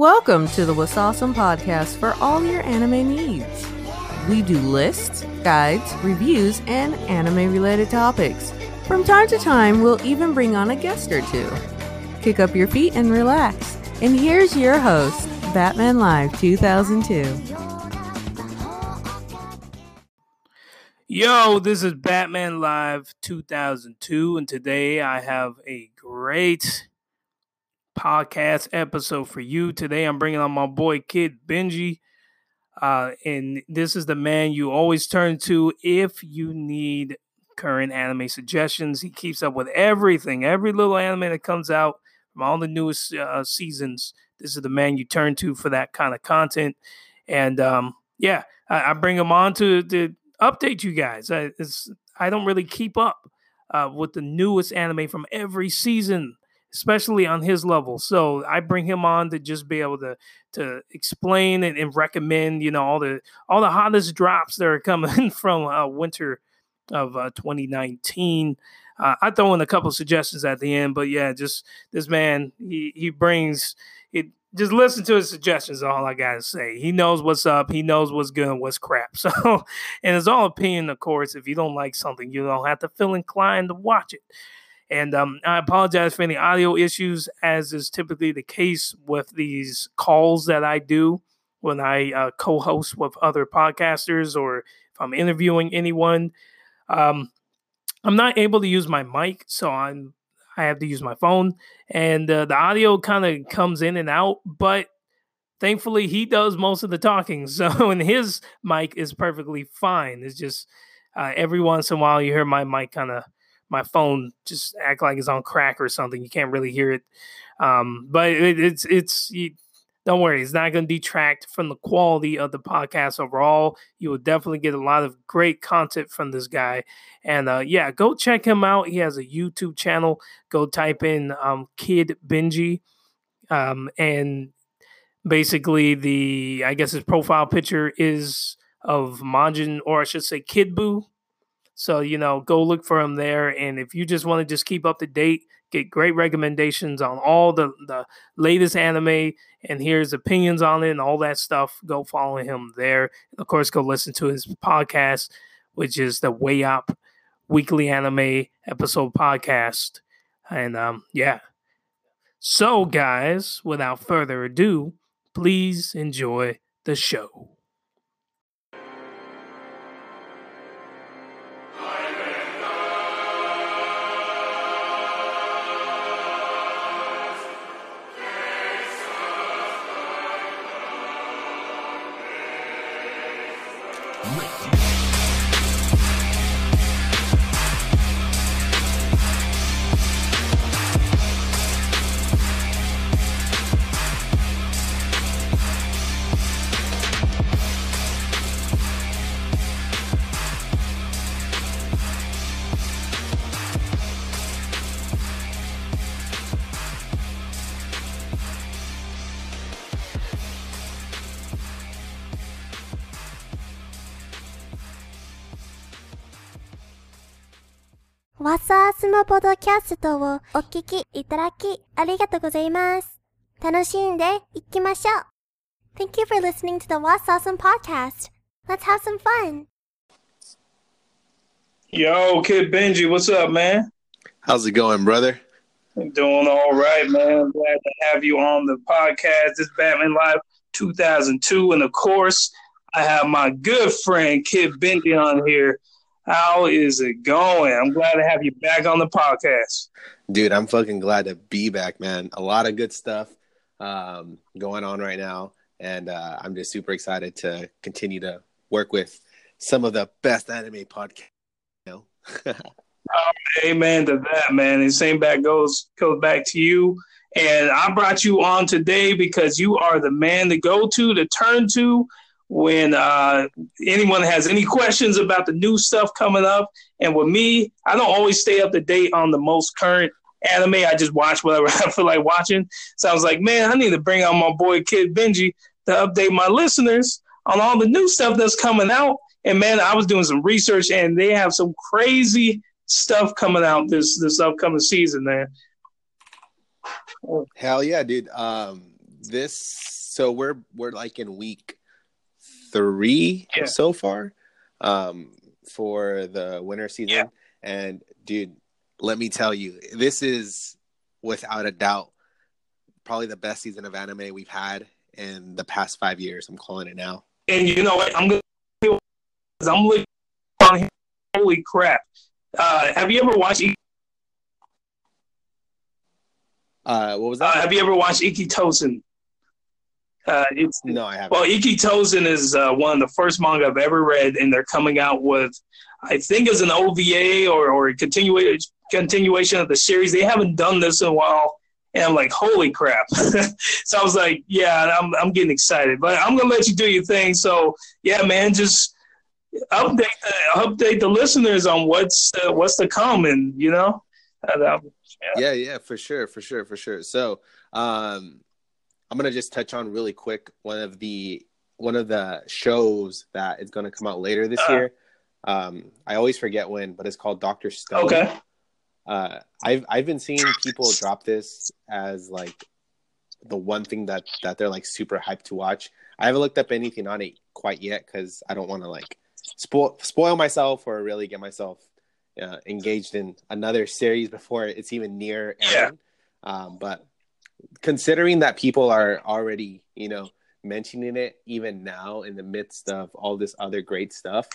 Welcome to the What's Awesome podcast for all your anime needs. We do lists, guides, reviews, and anime related topics. From time to time, we'll even bring on a guest or two. Kick up your feet and relax. And here's your host, Batman Live 2002. Yo, this is Batman Live 2002, and today I have a great podcast episode for you. Today I'm bringing on my boy Kid Benji. Uh, and this is the man you always turn to if you need current anime suggestions. He keeps up with everything, every little anime that comes out from all the newest uh, seasons. This is the man you turn to for that kind of content. And um, yeah, I, I, bring him on to, to update you guys. I, I don't really keep up uh, with the newest anime from every season especially on his level. So I bring him on to just be able to to explain and, and recommend, you know, all the all the hottest drops that are coming from uh, winter of uh, 2019. Uh, I throw in a couple suggestions at the end, but yeah, just this man, he he brings it. Just listen to his suggestions. All I gotta say. He knows what's up. He knows what's good and what's crap. So, and it's all opinion, of course. If you don't like something, you don't have to feel inclined to watch it. And um, I apologize for any audio issues, as is typically the case with these calls that I do when I uh, co host with other podcasters or if I'm interviewing anyone. Um, I'm not able to use my mic, so I'm I have to use my phone, and uh, the audio kind of comes in and out. But thankfully, he does most of the talking, so and his mic is perfectly fine. It's just uh, every once in a while you hear my mic kind of my phone just act like it's on crack or something. You can't really hear it. Um, but it, it's it's you, don't worry, it's not going to detract from the quality of the podcast overall. You will definitely get a lot of great content from this guy. And uh, yeah, go check him out. He has a YouTube channel. Go type in um, Kid Benji. Um, and basically, the I guess his profile picture is of Majin, or I should say Kid Buu so, you know, go look for him there. And if you just want to just keep up to date, get great recommendations on all the, the latest anime and here's opinions on it and all that stuff, go follow him there. Of course, go listen to his podcast, which is the Way Up Weekly Anime Episode Podcast. And um, yeah. So, guys, without further ado, please enjoy the show. のポドキャストをお聞きいただきありがとうございます。楽しんでいきましょう。Thank you for listening to the What's Awesome podcast. Let's have some fun. Yo, Kid Benji, what's up, man? How's it going, brother? Doing all right, man. I'm glad to have you on the podcast. This Batman Live 2002. And of course, I have my good friend, Kid Benji, on here. How is it going? I'm glad to have you back on the podcast. Dude, I'm fucking glad to be back, man. A lot of good stuff um, going on right now. And uh, I'm just super excited to continue to work with some of the best anime podcasts. You know? oh, amen to that, man. And same back goes goes back to you. And I brought you on today because you are the man to go to, to turn to when uh, anyone has any questions about the new stuff coming up. And with me, I don't always stay up to date on the most current anime. I just watch whatever I feel like watching. So I was like, man, I need to bring on my boy Kid Benji to update my listeners on all the new stuff that's coming out. And man, I was doing some research, and they have some crazy stuff coming out this this upcoming season, man. Hell yeah, dude! Um, this so we're we're like in week three Yeah. so far um for the winter season Yeah. and dude let me tell you this is without a doubt probably the best season of anime we've had in the past five years i'm calling it now And you know what? I'm gonna. I'm looking. on. Holy crap! Uh, have you ever watched? Uh what was Uh, that have you ever watched Ikki Tousen? Uh, it's no i haven't well, Ikki Tousen is uh, one of the first manga I've ever read, and they're coming out with, I think, it's an OVA or or a continuation continuation of the series. They haven't done this in a while, and I'm like, holy crap! so I was like, yeah, I'm I'm getting excited, but I'm gonna let you do your thing. So yeah, man, just update the, update the listeners on what's uh, what's to come, and you know, and, um, yeah yeah for sure for sure for sure so um i'm gonna just touch on really quick one of the one of the shows that is gonna come out later this Uh. year. Um i always forget when but it's called dr stone. Okay, uh i've i've been seeing people drop this as like the one thing that that they're like super hyped to watch. I haven't looked up anything on it quite yet because i don't want to like spoil spoil myself or really get myself uh, engaged in another series before it's even near airing. Um, but considering that people are already, you know, mentioning it even now in the midst of all this other great stuff,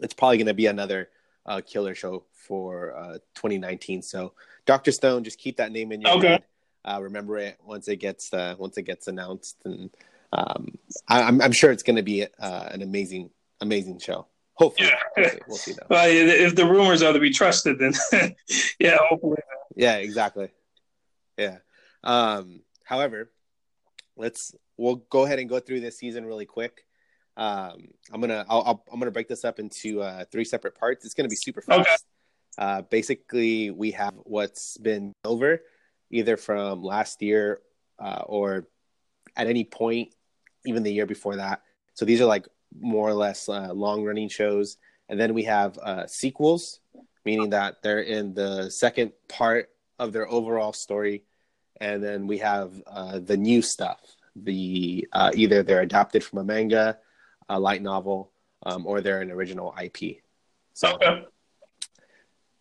it's probably going to be another uh, killer show for uh, 2019. So, Doctor Stone, just keep that name in your Okay. head. Uh, remember it once it gets uh, once it gets announced, and um, I, I'm I'm sure it's going to be uh, an amazing amazing show. Hopefully, Yeah. Hopefully. we'll see though. well, if the rumors are to be trusted, then yeah, hopefully. Yeah, exactly. Yeah. Um, however, let's we'll go ahead and go through this season really quick. Um, I'm gonna I'll, I'll, I'm gonna break this up into uh, three separate parts. It's gonna be super fast. Okay. Uh, basically, we have what's been over either from last year uh, or at any point, even the year before that. So these are like more or less uh, long running shows, and then we have uh, sequels, meaning that they're in the second part of their overall story, and then we have uh, the new stuff. The uh, either they're adapted from a manga, a light novel, um, or they're an original IP. So Okay.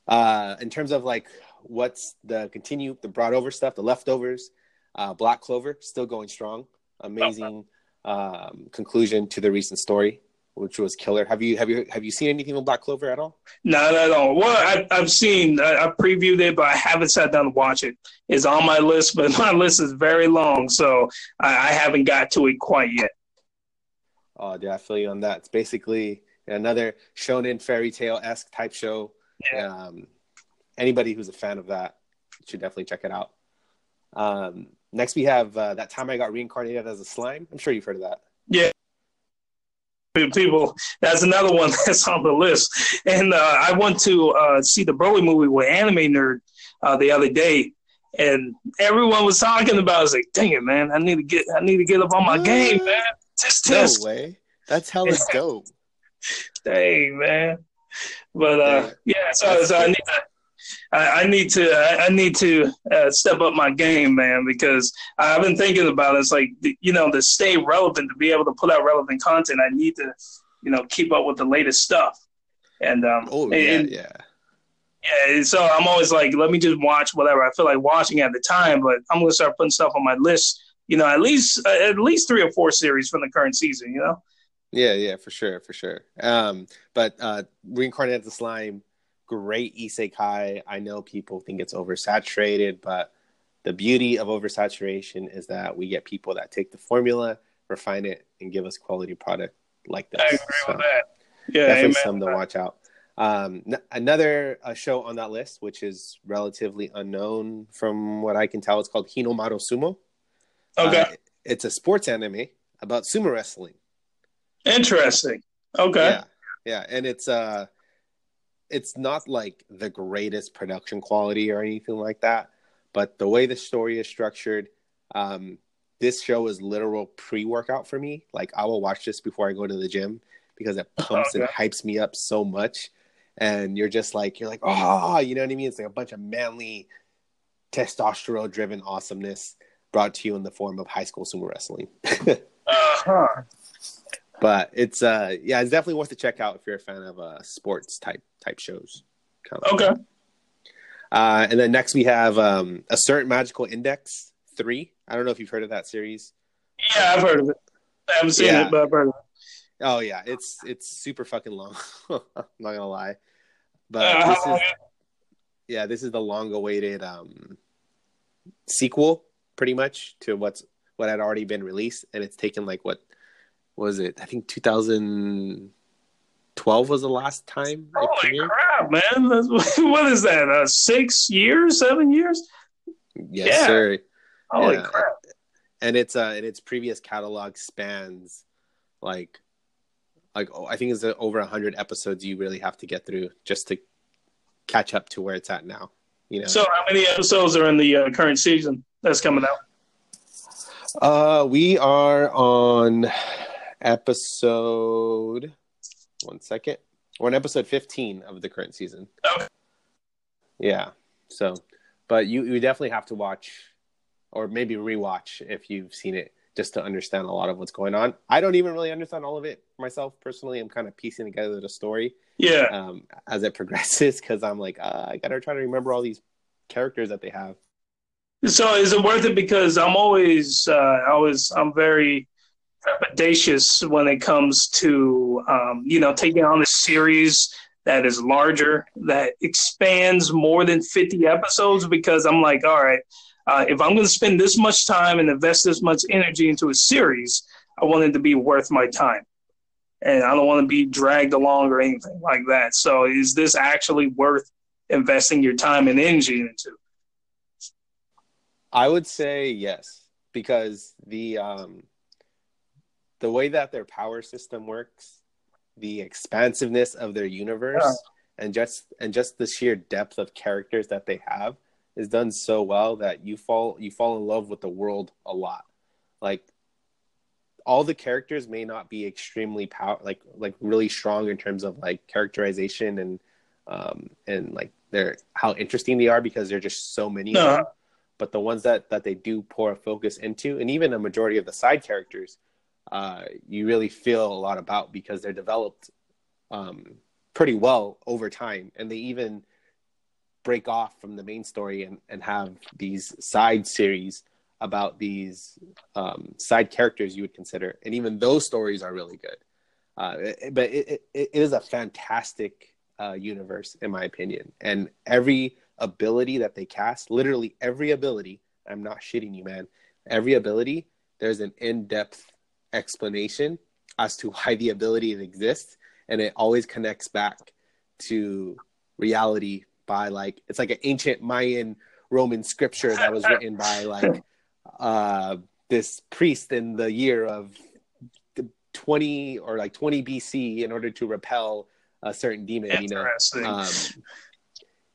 uh, in terms of like what's the continue the brought over stuff, the leftovers, uh, Black Clover still going strong. Amazing um, conclusion to the recent story, which was killer. Have you have you have you seen anything with Black Clover at all? Not at all. Well, I, I've seen, I, I previewed it, but I haven't sat down to watch it. It's on my list, but my list is very long, so I, I haven't got to it quite yet. Oh, dude, I feel you on that. It's basically another shonen fairy tale esque type show. Yeah. Um, anybody who's a fan of that should definitely check it out. Um, next, we have uh, that time I got reincarnated as a slime. I'm sure you've heard of that. People, that's another one that's on the list. And uh, I went to uh, see the Broly movie with Anime Nerd uh, the other day, and everyone was talking about. it. I was like, "Dang it, man! I need to get, I need to get up on my game, man. Just No test, way. That's how it's dope. dang, man." But uh, Yeah. yeah, so, so I need to. I, I need to I, I need to uh, step up my game, man, because I've been thinking about it. It's like you know to stay relevant, to be able to put out relevant content, I need to you know keep up with the latest stuff. And um, Oh, and- yeah, yeah. yeah, so I'm always like, let me just watch whatever I feel like watching at the time. But I'm gonna start putting stuff on my list. You know, at least uh, at least three or four series from the current season. You know. Yeah, yeah, for sure, for sure. Um, but uh, reincarnated as a slime, great isekai. I know people think it's oversaturated, but the beauty of oversaturation is that we get people that take the formula, refine it, and give us quality product like this. I agree So, with that. Yeah, definitely amen. something to watch out. Um, n- another uh, show on that list, which is relatively unknown from what I can tell, it's called Hinomaru Sumo. Okay, Uh, it's a sports anime about sumo wrestling. interesting. Okay, Yeah, yeah, and it's uh, it's not like the greatest production quality or anything like that, but the way the story is structured, um, this show is literal pre-workout for me. Like I will watch this before I go to the gym because it pumps and hypes me up so much, and you're just like you're like oh, you know what I mean? It's like a bunch of manly, testosterone-driven awesomeness. brought to you in the form of high school sumo wrestling. Uh-huh. But it's uh yeah, it's definitely worth to check out if you're a fan of uh sports type type shows. Kind of Okay. that. Uh, and then next we have um, a certain magical index three. I don't know if you've heard of that series. Yeah, I've heard of it. I haven't seen Yeah. it, but I've heard of it. Oh yeah, it's it's super fucking long. I'm not gonna lie, but Uh, this is yeah, this is the long-awaited um, sequel, pretty much to what's what had already been released, and it's taken like what was it? I think 2012 was the last time Holy crap, man! That's, what is that? Uh, six years? Seven years? Yes, Yeah. sir. Holy Yeah. crap! and it's uh and its previous catalog spans like like oh, I think it's uh, over hundred episodes you really have to get through just to catch up to where it's at now. You know, So, how many episodes are in the uh, current season that's coming out? uh, we are on episode. One second, we're on episode fifteen of the current season. Okay. Yeah, so, but you you definitely have to watch, or maybe rewatch if you've seen it, just to understand a lot of what's going on. I don't even really understand all of it myself personally. I'm kind of piecing together the story Yeah. um, as it progresses because I'm like, uh, I gotta try to remember all these characters that they have. So, is it worth it? Because I'm always, uh, was I'm very trepidatious when it comes to, um, you know, taking on a series that is larger, that expands more than 50 episodes. Because I'm like, all right, uh, if I'm going to spend this much time and invest this much energy into a series, I want it to be worth my time. And I don't want to be dragged along or anything like that. So, is this actually worth investing your time and energy into? I would say yes because the um, the way that their power system works, the expansiveness of their universe, Yeah. and just and just the sheer depth of characters that they have is done so well that you fall you fall in love with the world a lot. Like all the characters may not be extremely power like like really strong in terms of like characterization and um and like they're how interesting they are because there're just so many of them but the ones that that they do pour a focus into and even a majority of the side characters uh you really feel a lot about because they're developed um pretty well over time. And they even break off from the main story and and have these side series about these um side characters you would consider. And even those stories are really good. Uh it- but it, it, it is a fantastic uh universe in my opinion. And every ability that they cast, literally every ability, I'm not shitting you, man. Every ability, there's an in-depth explanation as to why the ability exists, and it always connects back to reality by like it's like an ancient Mayan Roman scripture that was written by like uh this priest in the year of 20 or like 20 BC in order to repel a certain demon, you know. Um,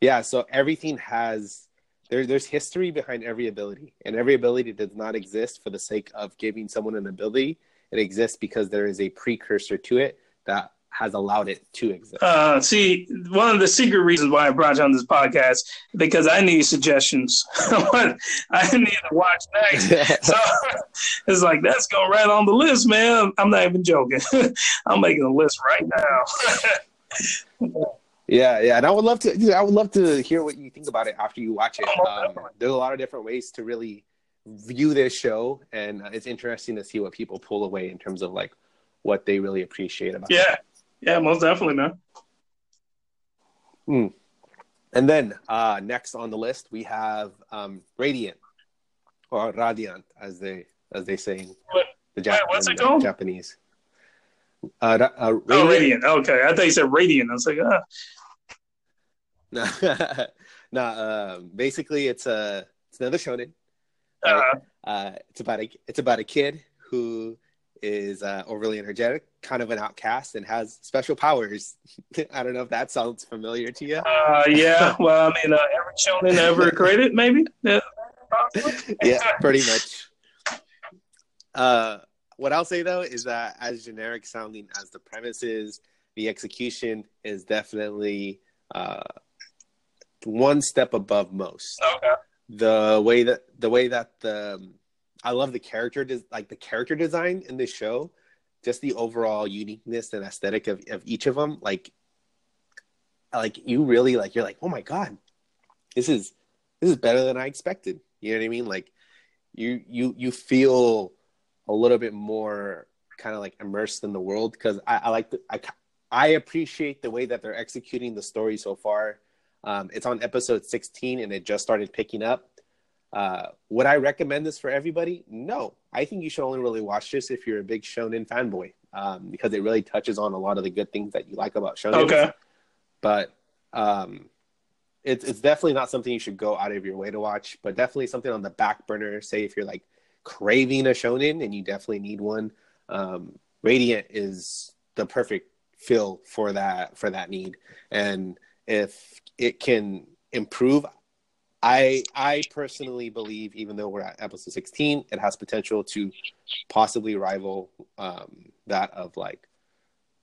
yeah, so everything has there. There's history behind every ability, and every ability does not exist for the sake of giving someone an ability. It exists because there is a precursor to it that has allowed it to exist. Uh, see, one of the secret reasons why I brought you on this podcast because I need suggestions. I need to watch next. So it's like that's going right on the list, man. I'm not even joking. I'm making a list right now. Yeah, yeah, and I would love to. I would love to hear what you think about it after you watch it. Oh, Um, there's a lot of different ways to really view this show, and uh, it's interesting to see what people pull away in terms of like what they really appreciate about it. yeah, yeah, most definitely, man. And then uh, next on the list we have um, Radiant or Radiant, as they as they say in the wait, what's it called? Japanese. Uh, uh, Oh, radiant. Okay, I thought you said radiant. I was like, ah, no, no. Um, basically, it's a it's another shonen. uh, Uh, it's about a it's about a kid who is uh, overly energetic, kind of an outcast, and has special powers. I don't know if that sounds familiar to you. uh, yeah. Well, I mean, uh, every shonen ever created, maybe. Yeah, pretty much. Uh, what I'll say though is that as generic sounding as the premise is, the execution is definitely uh, one step above most. Okay. The way that the way that the I love the character, des- like the character design in this show, just the overall uniqueness and aesthetic of, of each of them. Like, like you really like, you're like, oh my god, this is this is better than I expected. You know what I mean? Like, you you you feel a little bit more kind of like immersed in the world because I, I like the, I I appreciate the way that they're executing the story so far. Um, it's on episode 16 and it just started picking up. Uh, would I recommend this for everybody? No. I think you should only really watch this if you're a big shonen fanboy um, because it really touches on a lot of the good things that you like about shonen. Okay. But um, it's it's definitely not something you should go out of your way to watch, but definitely something on the back burner. Say if you're like craving a shonen and you definitely need one, um, Radiant is the perfect fill for that for that need. And if it can improve, I I personally believe, even though we're at episode 16, it has potential to possibly rival um, that of like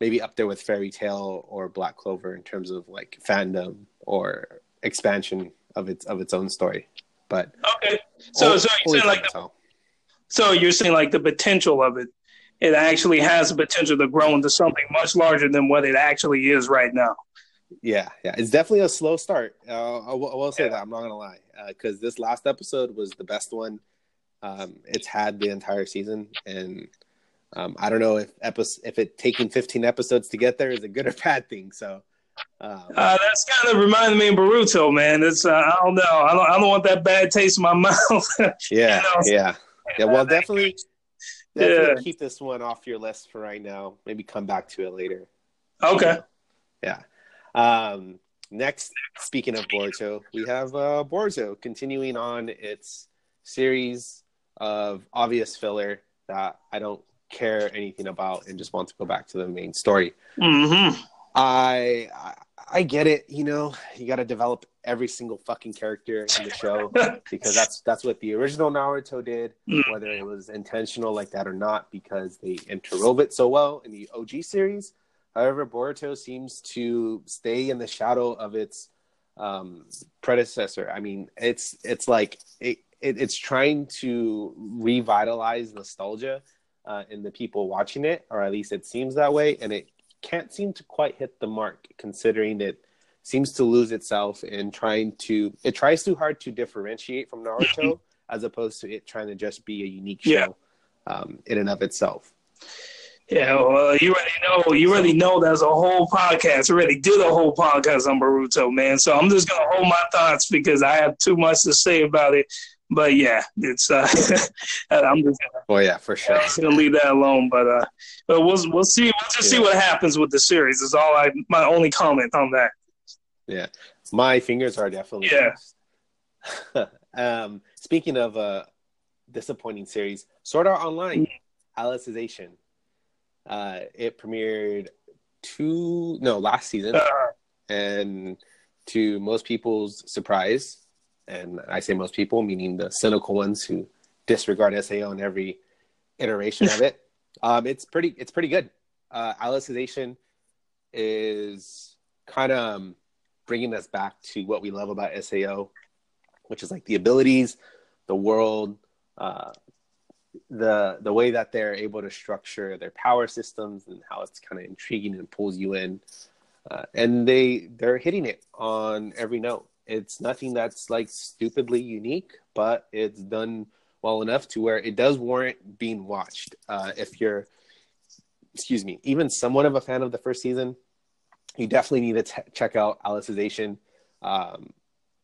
maybe up there with Fairy Tail or Black Clover in terms of like fandom or expansion of its of its own story. But Okay. So only- so you're only saying like the. So you're saying like the potential of it. It actually has the potential to grow into something much larger than what it actually is right now. Yeah, yeah, it's definitely a slow start. Uh, I, will, I will say that I'm not gonna lie, because this last episode was the best one um, it's had the entire season, and um, I don't know if if it taking 15 episodes to get there is a good or bad thing. So, um, Uh, that's kind of reminding me of Baruto, man. It's uh, I don't know. I don't I don't want that bad taste in my mouth. yeah, know, yeah, yeah. Well, definitely, Yeah. keep this one off your list for right now. Maybe come back to it later. okay. Yeah. Um, next, speaking of Boruto, we have uh, Boruto continuing on its series of obvious filler that I don't care anything about and just want to go back to the main story. Mm-hmm. I I, get it. You know, you got to develop every single fucking character in the show because that's that's what the original Naruto did, Mm. whether it was intentional like that or not, because they interwove it so well in the OG series. However, Boruto seems to stay in the shadow of its um, predecessor. I mean, it's it's like it, it it's trying to revitalize nostalgia uh, in the people watching it, or at least it seems that way, and it can't seem to quite hit the mark, considering it seems to lose itself in trying to it tries too hard to differentiate from Naruto as opposed to it trying to just be a unique show Yeah. um, in and of itself. Yeah, well, you already know. You already know. There's a whole podcast. I already did a whole podcast on Baruto, man. So I'm just gonna hold my thoughts because I have too much to say about it. But yeah, it's. Uh, I'm just gonna, Oh yeah, for sure. I'm just gonna leave that alone. But uh, but we'll we'll see. We'll just see what happens with the series. Is all I my only comment on that. Yeah, my fingers are definitely Yeah. um, speaking of uh, disappointing series, Sword Art Online, Alicization. Uh, it premiered two no last season, Uh, and to most people's surprise, and I say most people, meaning the cynical ones who disregard SAO in every iteration of it, um, it's pretty it's pretty good. Uh, Alicization is kind of um, bringing us back to what we love about SAO, which is like the abilities, the world, uh, the the way that they're able to structure their power systems and how it's kind of intriguing and pulls you in. Uh, and they they're hitting it on every note. It's nothing that's like stupidly unique, but it's done well enough to where it does warrant being watched. Uh, if you're, excuse me, even somewhat of a fan of the first season, you definitely need to t- check out Alicization. Um,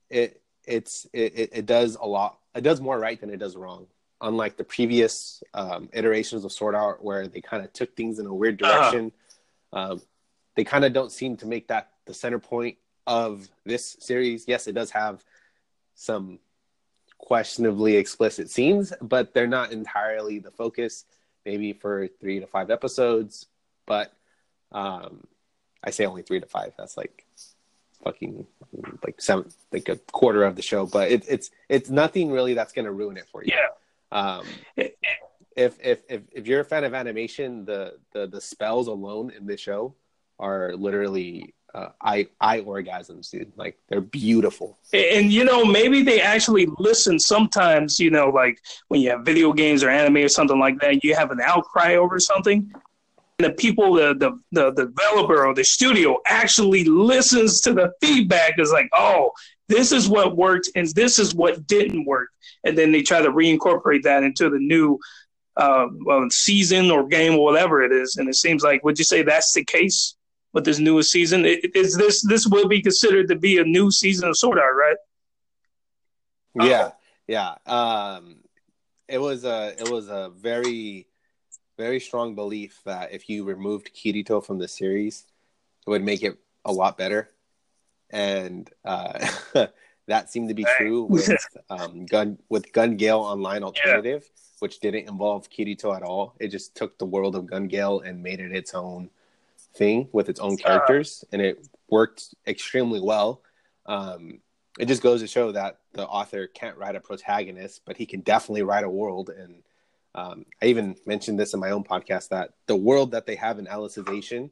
it it's it, it, does a lot. It does more right than it does wrong. Unlike the previous um, iterations of Sword Art, where they kind of took things in a weird Uh-huh. direction, um, they kind of don't seem to make that the center point of this series. Yes, it does have some questionably explicit scenes, but they're not entirely the focus. Maybe for three to five episodes, but um, I say only three to five. That's like fucking like seven, like a quarter of the show. But it, it's it's nothing really that's going to ruin it for you. yeah. Um, It- if if if if you're a fan of animation, the the the spells alone in this show are literally uh, eye orgasms, dude. Like they're beautiful. And, you know, maybe they actually listen sometimes, you know, like when you have video games or anime or something like that, you have an outcry over something. And the people, the, the, the, developer or the studio actually listens to the feedback is like, oh, this is what worked and this is what didn't work. And then they try to reincorporate that into the new uh, season or game or whatever it is. And it seems like, would you say that's the case? With this newest season. Is this this will be considered to be a new season of Sword Art, right? Yeah, okay. yeah. Um, it was a it was a very very strong belief that if you removed Kirito from the series, it would make it a lot better, and uh, that seemed to be true with um, Gun with Gun Gale Online Alternative, yeah. which didn't involve Kirito at all. It just took the world of Gun Gale and made it its own thing with its own characters, uh, and it worked extremely well. Um, it just goes to show that the author can't write a protagonist, but he can definitely write a world. And um, I even mentioned this in my own podcast that the world that they have in Alicization,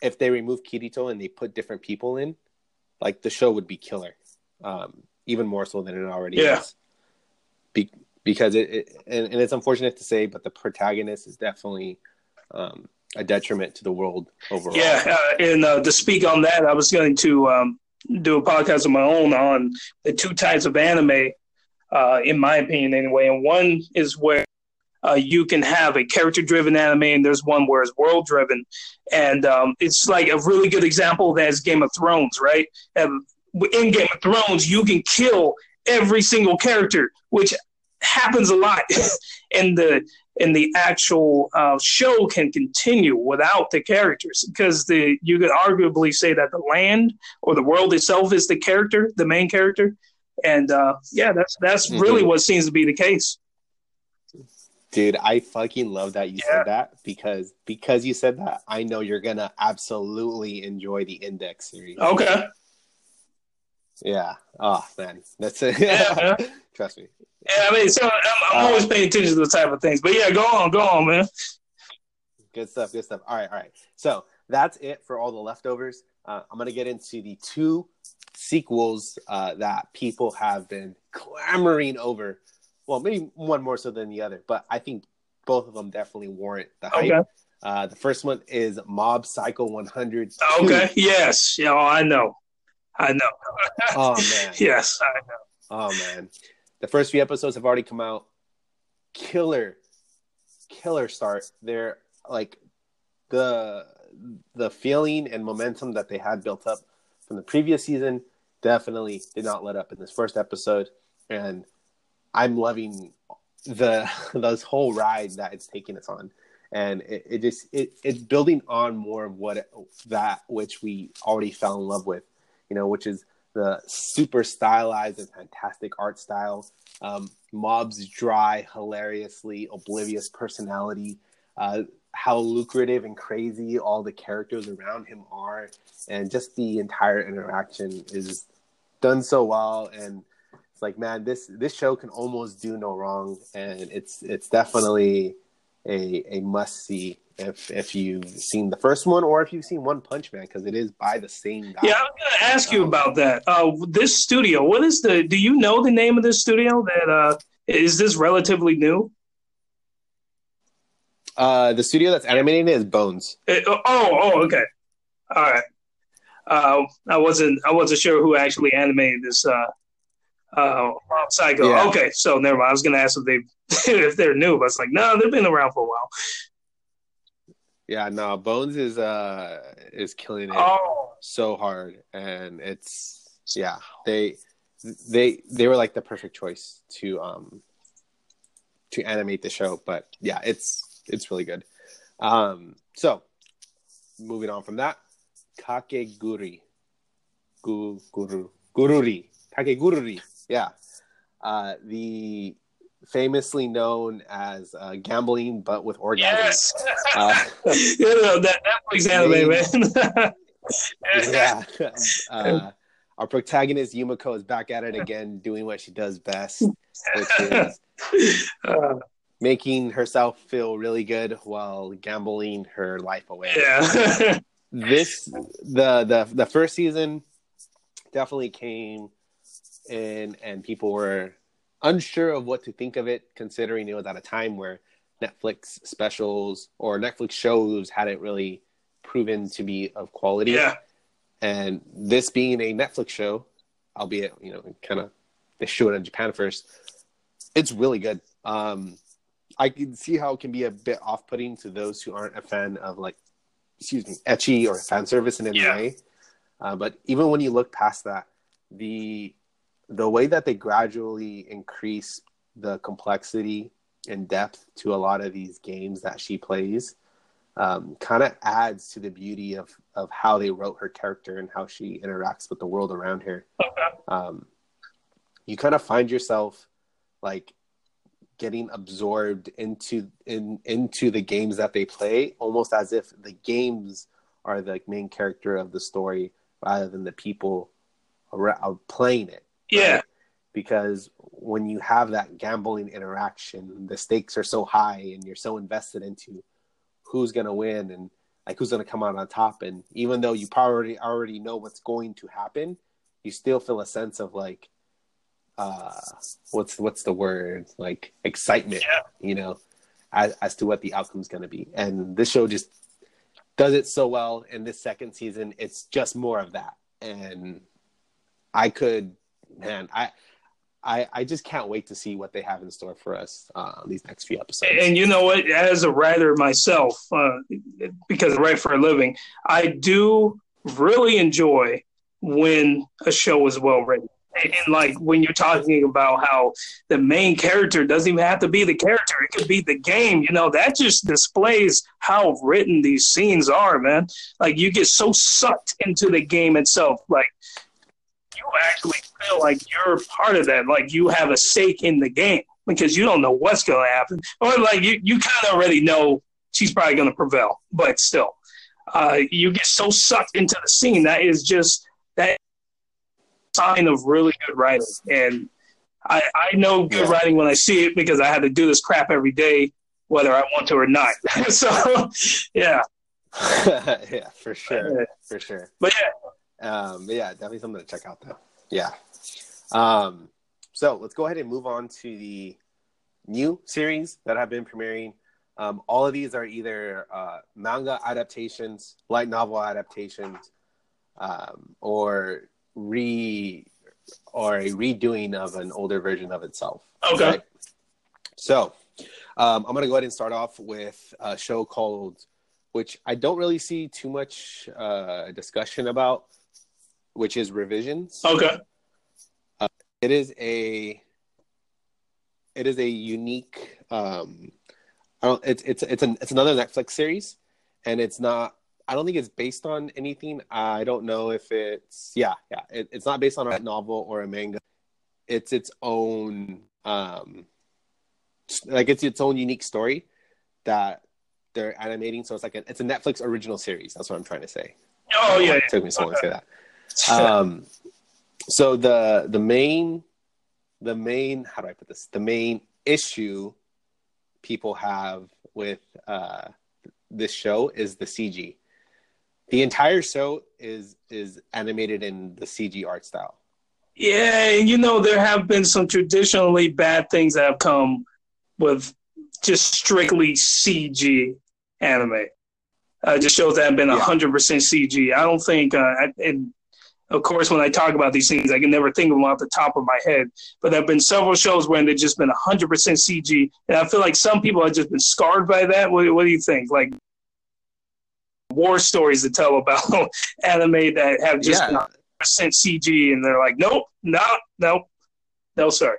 if they remove Kirito and they put different people in, like the show would be killer, um, even more so than it already yeah. is. Be- because it, it and, and, it's unfortunate to say, but the protagonist is definitely um, a detriment to the world overall. Yeah, uh, and uh, to speak on that, I was going to um, do a podcast of my own on the two types of anime, uh, in my opinion, anyway. And one is where uh, you can have a character-driven anime, and there's one where it's world-driven, and um, it's like a really good example that is Game of Thrones, right? And in Game of Thrones, you can kill every single character, which happens a lot in the and the actual uh, show can continue without the characters because the you could arguably say that the land or the world itself is the character, the main character, and uh, yeah, that's that's mm-hmm. really what seems to be the case. Dude, I fucking love that you yeah. said that because because you said that, I know you're gonna absolutely enjoy the Index series. Okay. Yeah. Oh man, that's it. Yeah, Trust me. Yeah, I mean, so I'm, I'm always paying attention to those type of things. But yeah, go on, go on, man. Good stuff. Good stuff. All right, all right. So that's it for all the leftovers. Uh, I'm gonna get into the two sequels uh, that people have been clamoring over. Well, maybe one more so than the other, but I think both of them definitely warrant the hype. Okay. Uh, the first one is Mob Psycho 100. Okay. Yes. Yeah. I know. I know. oh man. yes, I know. Oh man. The first few episodes have already come out. Killer, killer start. They're like the the feeling and momentum that they had built up from the previous season definitely did not let up in this first episode, and I'm loving the this whole ride that it's taking us on and it, it just it, it's building on more of what that which we already fell in love with you know which is the super stylized and fantastic art style. Um, Mob's dry, hilariously oblivious personality. Uh, how lucrative and crazy all the characters around him are, and just the entire interaction is done so well. And it's like, man, this this show can almost do no wrong, and it's it's definitely a a must see if if you've seen the first one or if you've seen One Punch Man because it is by the same guy. Yeah, I was going to ask you about that. Uh, this studio, what is the? Do you know the name of this studio? That uh, is this relatively new? Uh, the studio that's animating it is Bones. It, uh, oh, oh, okay, all right. Uh, I wasn't I wasn't sure who actually animated this. Uh, uh, Psycho. Yeah. Okay, so never mind. I was going to ask if they if they're new, but it's like no, they've been around for a while. Yeah, no, Bones is uh is killing it oh. so hard, and it's yeah they they they were like the perfect choice to um to animate the show, but yeah, it's it's really good. Um, so moving on from that, Kakegurui, Gu, guru, Gururi, Kakegururi, yeah, uh, the famously known as uh, gambling, but with orgasms. Yes, uh, you know, that Netflix anime, man. yeah. Uh, our protagonist Yumeko is back at it again, doing what she does best, which is uh, making herself feel really good while gambling her life away. Yeah. this the the the first season definitely came in, and people were unsure of what to think of it, considering it was at a time where Netflix specials or Netflix shows hadn't really proven to be of quality. Yeah. And this being a Netflix show, albeit you know, kind of they show it in Japan first, it's really good. Um, I can see how it can be a bit off-putting to those who aren't a fan of like, excuse me, ecchi or fan service in any Yeah. way. Uh, but even when you look past that, the the way that they gradually increase the complexity and depth to a lot of these games that she plays um, kind of adds to the beauty of of how they wrote her character and how she interacts with the world around her. Okay. Um, you kind of find yourself like getting absorbed into in into the games that they play, almost as if the games are the main character of the story rather than the people around playing it Yeah. right? Because when you have that gambling interaction, the stakes are so high and you're so invested into who's going to win and like who's going to come out on top. And even though you probably already know what's going to happen, you still feel a sense of like, uh, what's what's the word? Like excitement, Yeah. you know, as, as to what the outcome's going to be. And this show just does it so well. In this second season, it's just more of that. And I could, man, I, I, I just can't wait to see what they have in store for us uh, these next few episodes. And you know what? As a writer myself, uh, because I write for a living, I do really enjoy when a show is well written. And, and like when you're talking about how the main character doesn't even have to be the character, it could be the game, you know, that just displays how written these scenes are, man. Like you get so sucked into the game itself. Like you actually feel like you're part of that. Like you have a stake in the game because you don't know what's going to happen. Or like you, you kind of already know she's probably going to prevail, but still, uh, you get so sucked into the scene that is just that sign of really good writing. And I, I know good writing when I see it because I had to do this crap every day, whether I want to or not. so, yeah, yeah, for sure, for sure. but yeah, Um, but yeah, definitely something to check out though. Yeah. Um, so let's go ahead and move on to the new series that have been premiering. Um, all of these are either uh, manga adaptations, light novel adaptations, um, or re or a redoing of an older version of itself. Okay. So um, I'm gonna go ahead and start off with a show called, which I don't really see too much uh, discussion about, which is Revisions. okay, It is a it is a unique um I don't it's it's it's an it's another Netflix series and it's not I don't think it's based on anything. I don't know if it's yeah, yeah. It, it's not based on a novel or a manga. It's its own um like it's its own unique story that they're animating. So it's like a, it's a Netflix original series. That's what I'm trying to say. oh yeah, It took me so long to say that. um so the the main the main how do i put this the main issue people have with uh this show is the cg the entire show is is animated in the cg art style Yeah, and you know there have been some traditionally bad things that have come with just strictly CG anime. Uh, just shows that have been Yeah. hundred percent CG. I don't think, uh, and of course, when I talk about these things, I can never think of them off the top of my head. But there have been several shows where they've just been hundred percent CG, and I feel like some people have just been scarred by that. What, what do you think? Like war stories to tell about anime that have just been yeah percent CG, and they're like, nope, no, nope, no, sir.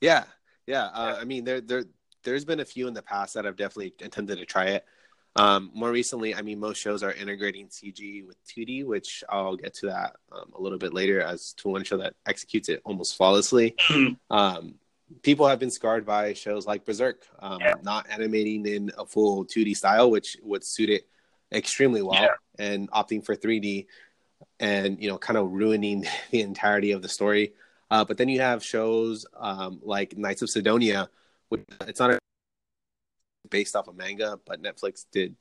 yeah yeah uh, i mean there there there's been a few in the past that i've definitely attempted to try it um more recently i mean most shows are integrating cg with 2d which i'll get to that um, a little bit later as to one show that executes it almost flawlessly Mhm. um, people have been scarred by shows like Berserk, um, Yeah. not animating in a full 2D style, which would suit it extremely well, Yeah. and opting for 3D and you know kind of ruining the entirety of the story. Uh, but then you have shows um, like Knights of Sidonia, which it's not a, based off a manga, but Netflix did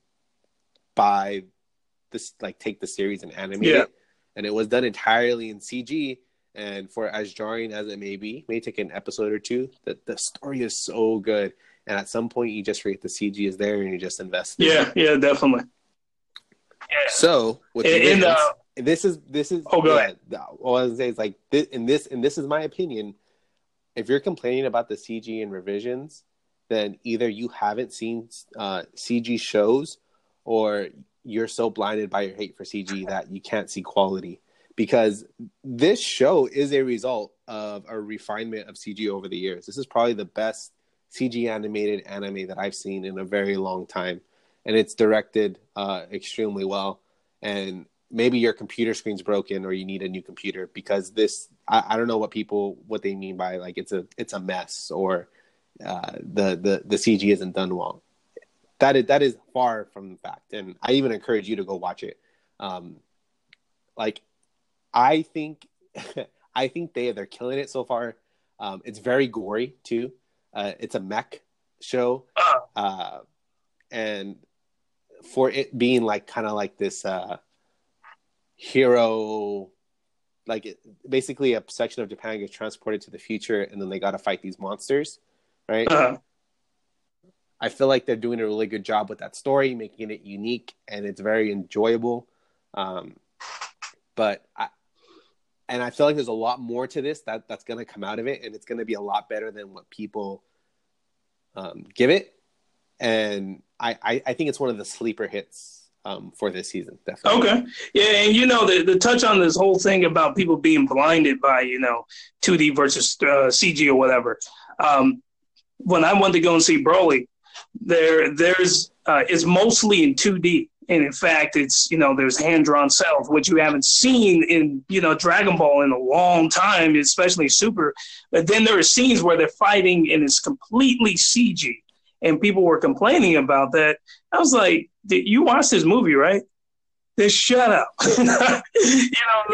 buy this like take the series and animate Yeah. it, and it was done entirely in CG. And for as jarring as it may be, may take an episode or two. That the story is so good, and at some point you just forget the CG is there and you just invest. in it. Yeah, yeah, definitely. So with And- and, Wiggins, uh, this is this is Oh, go yeah, ahead. the- All I was gonna say is like this, and this and this is my opinion. If you're complaining about the CG and revisions, then either you haven't seen uh, CG shows, or you're so blinded by your hate for CG that you can't see quality. Because this show is a result of a refinement of CG over the years. This is probably the best CG animated anime that I've seen in a very long time, and it's directed uh, extremely well. And maybe your computer screen's broken or you need a new computer because this I, I don't know what people what they mean by like it's a it's a mess or uh, the the the CG isn't done well. That is that is far from the fact, and I even encourage you to go watch it. Um, like I think I think they they're killing it so far. Um, it's very gory too. Uh, it's a mech show, Uh, uh, and for it being like kind of like this uh, hero, like it, basically a section of Japan gets transported to the future, and then they got to fight these monsters, right? uh, I feel like they're doing a really good job with that story, making it unique, and it's very enjoyable. Um, but I, and I feel like there's a lot more to this that that's going to come out of it, and it's going to be a lot better than what people um, give it. And I, I, I think it's one of the sleeper hits um, for this season, definitely. okay. Yeah, and you know the the touch on this whole thing about people being blinded by you know 2D versus uh, CG or whatever. Um, when I went to go and see Broly, there there's uh, it's mostly in 2D. And in fact, it's you know there's hand drawn cells, which you haven't seen in you know Dragon Ball in a long time, especially Super. But then there are scenes where they're fighting and it's completely CG, and people were complaining about that. I was like, "Did you watch this movie, right?" Just shut up. you know,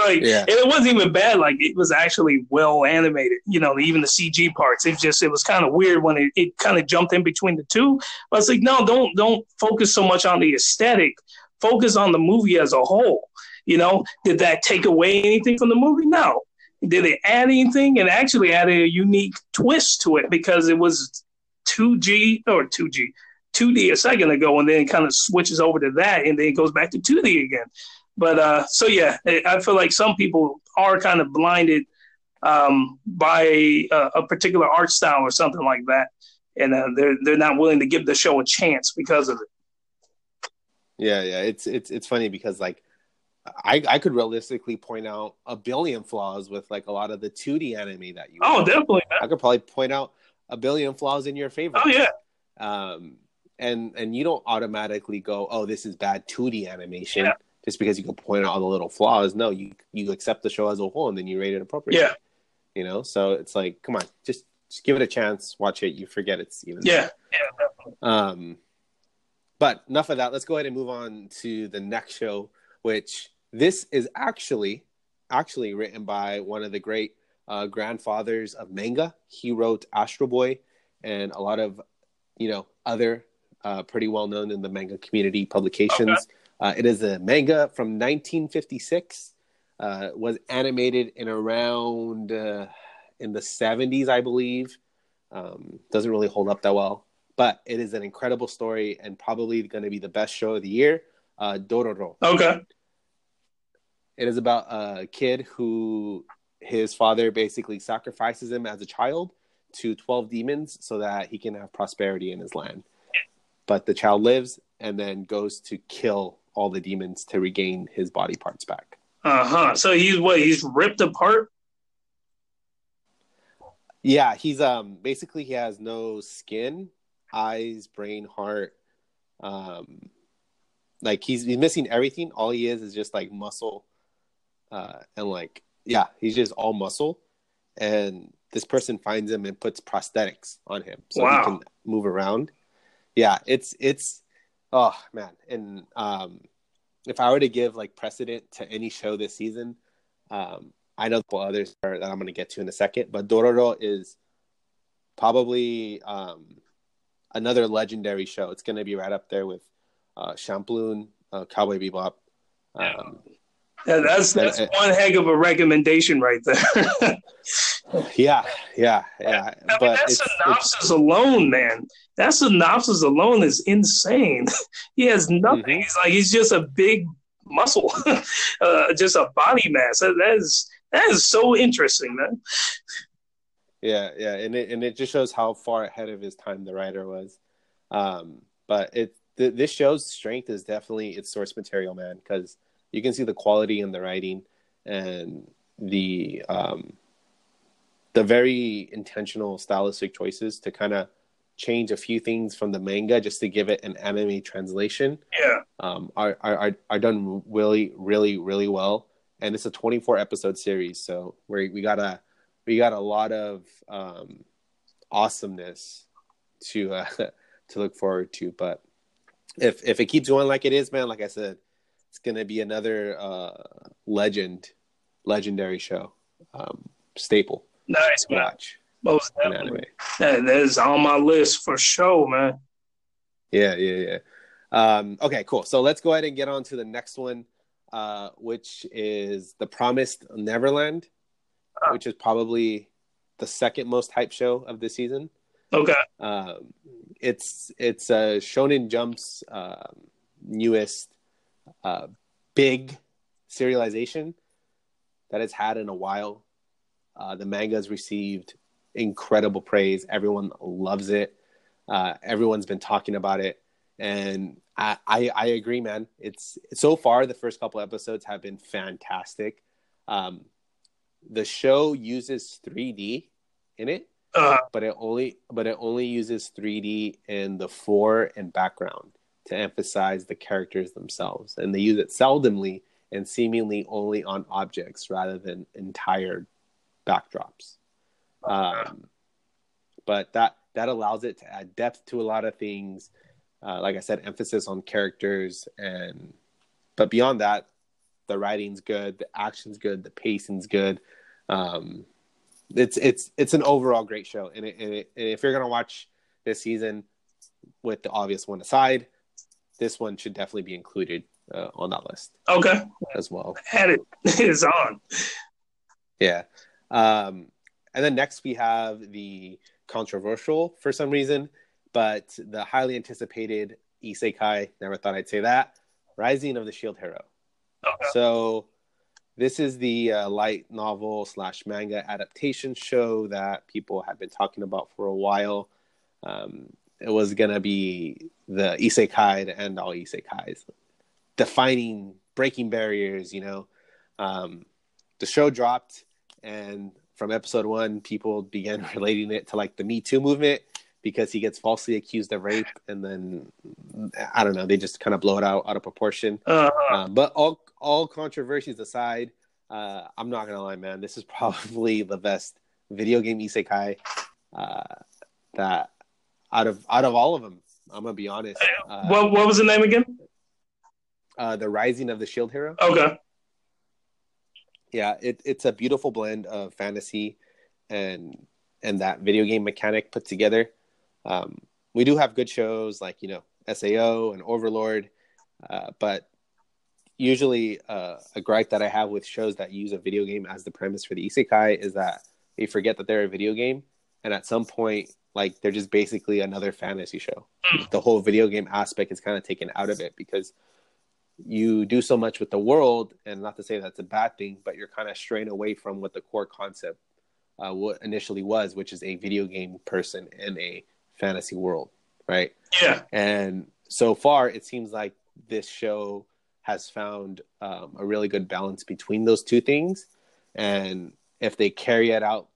like Yeah. and it wasn't even bad. Like it was actually well animated. You know, even the CG parts. It just it was kind of weird when it, it kind of jumped in between the two. But it's like, no, don't don't focus so much on the aesthetic. Focus on the movie as a whole. You know, did that take away anything from the movie? No. Did it add anything? And actually added a unique twist to it because it was 2G or 2G, 2D a second ago, and then kind of switches over to that, and then it goes back to 2D again. But uh, so yeah, I I feel like some people are kind of blinded um, by a, a particular art style or something like that, and uh, they're they're not willing to give the show a chance because of it. Yeah, yeah. It's it's it's funny because like I I could realistically point out a billion flaws with like a lot of the 2D anime that you Oh, definitely. I could probably point out a billion flaws in your favor. Oh yeah, Um and and you don't automatically go, "Oh, this is bad 2D animation." Yeah. Just because you can point out all the little flaws, no, you you accept the show as a whole and then you rate it appropriately. yeah, You know, so it's like, come on, just just give it a chance, watch it, you forget it's even yeah, yeah. um, but enough of that. Let's go ahead and move on to the next show, which this is actually actually written by one of the great uh, grandfathers of manga. He wrote Astro Boy and a lot of you know other uh, pretty well known in the manga community publications. Uh, it is a manga from 1956. Uh, was animated in around uh, in the 70s, I believe. Um, doesn't really hold up that well but it is an incredible story and probably going to be the best show of the year. Uh, Dororo. Okay. It is about a kid who his father basically sacrifices him as a child to 12 demons so that he can have prosperity in his land. But the child lives and then goes to kill all the demons to regain his body parts back. Uh huh. So he's what? He's ripped apart. Yeah, he's um basically he has no skin, eyes, brain, heart. Um like he's he's missing everything. All he is is just like muscle. Uh and like yeah, he's just all muscle. And this person finds him and puts prosthetics on him so Wow. he can move around. Yeah, it's it's oh man. And um if I were to give like precedent to any show this season, um I know the couple others are, that I'm going to get to in a second, but Dororo is probably um, another legendary show. It's going to be right up there with uh, Champloo, uh, Cowboy Bebop, Um, Yeah, that's that's Uh, one heck of a recommendation right there. yeah, yeah, yeah. I mean, But that it's, it's synopsis alone, man. That synopsis alone is insane. he has nothing. Mhm. He's like he's just a big muscle, uh, just a body mass. That, that is that is so interesting, man. Yeah, yeah, and it and it just shows how far ahead of his time the writer was. Um, but it th- this show's strength is definitely its source material, man, because you can see the quality in the writing and the um, the very intentional stylistic choices to kind of change a few things from the manga just to give it an anime translation. Yeah, um, are, are are done really really really well. And it's a 24 episode series so we we got a we got a lot of um, awesomeness to uh, to look forward to. But if if it keeps going like it is man like i said it's gonna be another uh, legend legendary show um, staple nice to man. watch Most definitely. That, that is on my list for sure, man. Yeah, yeah, yeah. Um, okay, cool. So let's go ahead and get on to the next one, uh, which is The Promised Neverland, Ah. which is probably the second most hype show of the season. Okay. Um, it's it's uh, Shonen Jump's um newest uh, big serialization that it's had in a while. Uh, the manga has received incredible praise. Everyone loves it. Uh, everyone's been talking about it, and I, I I agree, man. It's so far the first couple episodes have been fantastic. Um, the show uses 3D in it, Uh, but it only but it only uses 3D in the fore and background to emphasize the characters themselves, and they use it seldomly and seemingly only on objects rather than entire backdrops. Um, but that that allows it to add depth to a lot of things. Uh, like I said, emphasis on characters, and but beyond that, the writing's good, the action's good, the pacing's good. Um, it's it's it's an overall great show, and, it, and, it, and if you're gonna watch this season, with the obvious one aside, this one should definitely be included uh, on that list okay. as well. Had it. It's on. Yeah. Um, and then next we have the controversial for some reason, but the highly anticipated Isekai, never thought I'd say that, Rising of the Shield Hero. Okay. So this is the uh, light novel slash manga adaptation show that people have been talking about for a while. Um, it was gonna be the isekai to end all isekais, defining, breaking barriers. You know, um, the show dropped, and from episode one, people began relating it to like the Me Too movement because he gets falsely accused of rape, and then I don't know, they just kind of blow it out out of proportion. Uh, Um, but all all controversies aside, uh, I'm not gonna lie, man. This is probably the best video game isekai uh, that out of out of all of them. I'm gonna be honest. Uh, what what was the name again? uh, the Rising of the Shield Hero. Okay. Yeah, it, it's a beautiful blend of fantasy and and that video game mechanic put together. Um, we do have good shows like you know Sao and Overlord, uh, but usually uh, a gripe that I have with shows that use a video game as the premise for the isekai is that they forget that they're a video game, and at some point, like they're just basically another fantasy show. The whole video game aspect is kind of taken out of it because you do so much with the world, and not to say that's a bad thing, but you're kind of straying away from what the core concept uh, what initially was, which is a video game person in a fantasy world, right? Yeah. And so far, it seems like this show has found um, a really good balance between those two things. And if they carry it out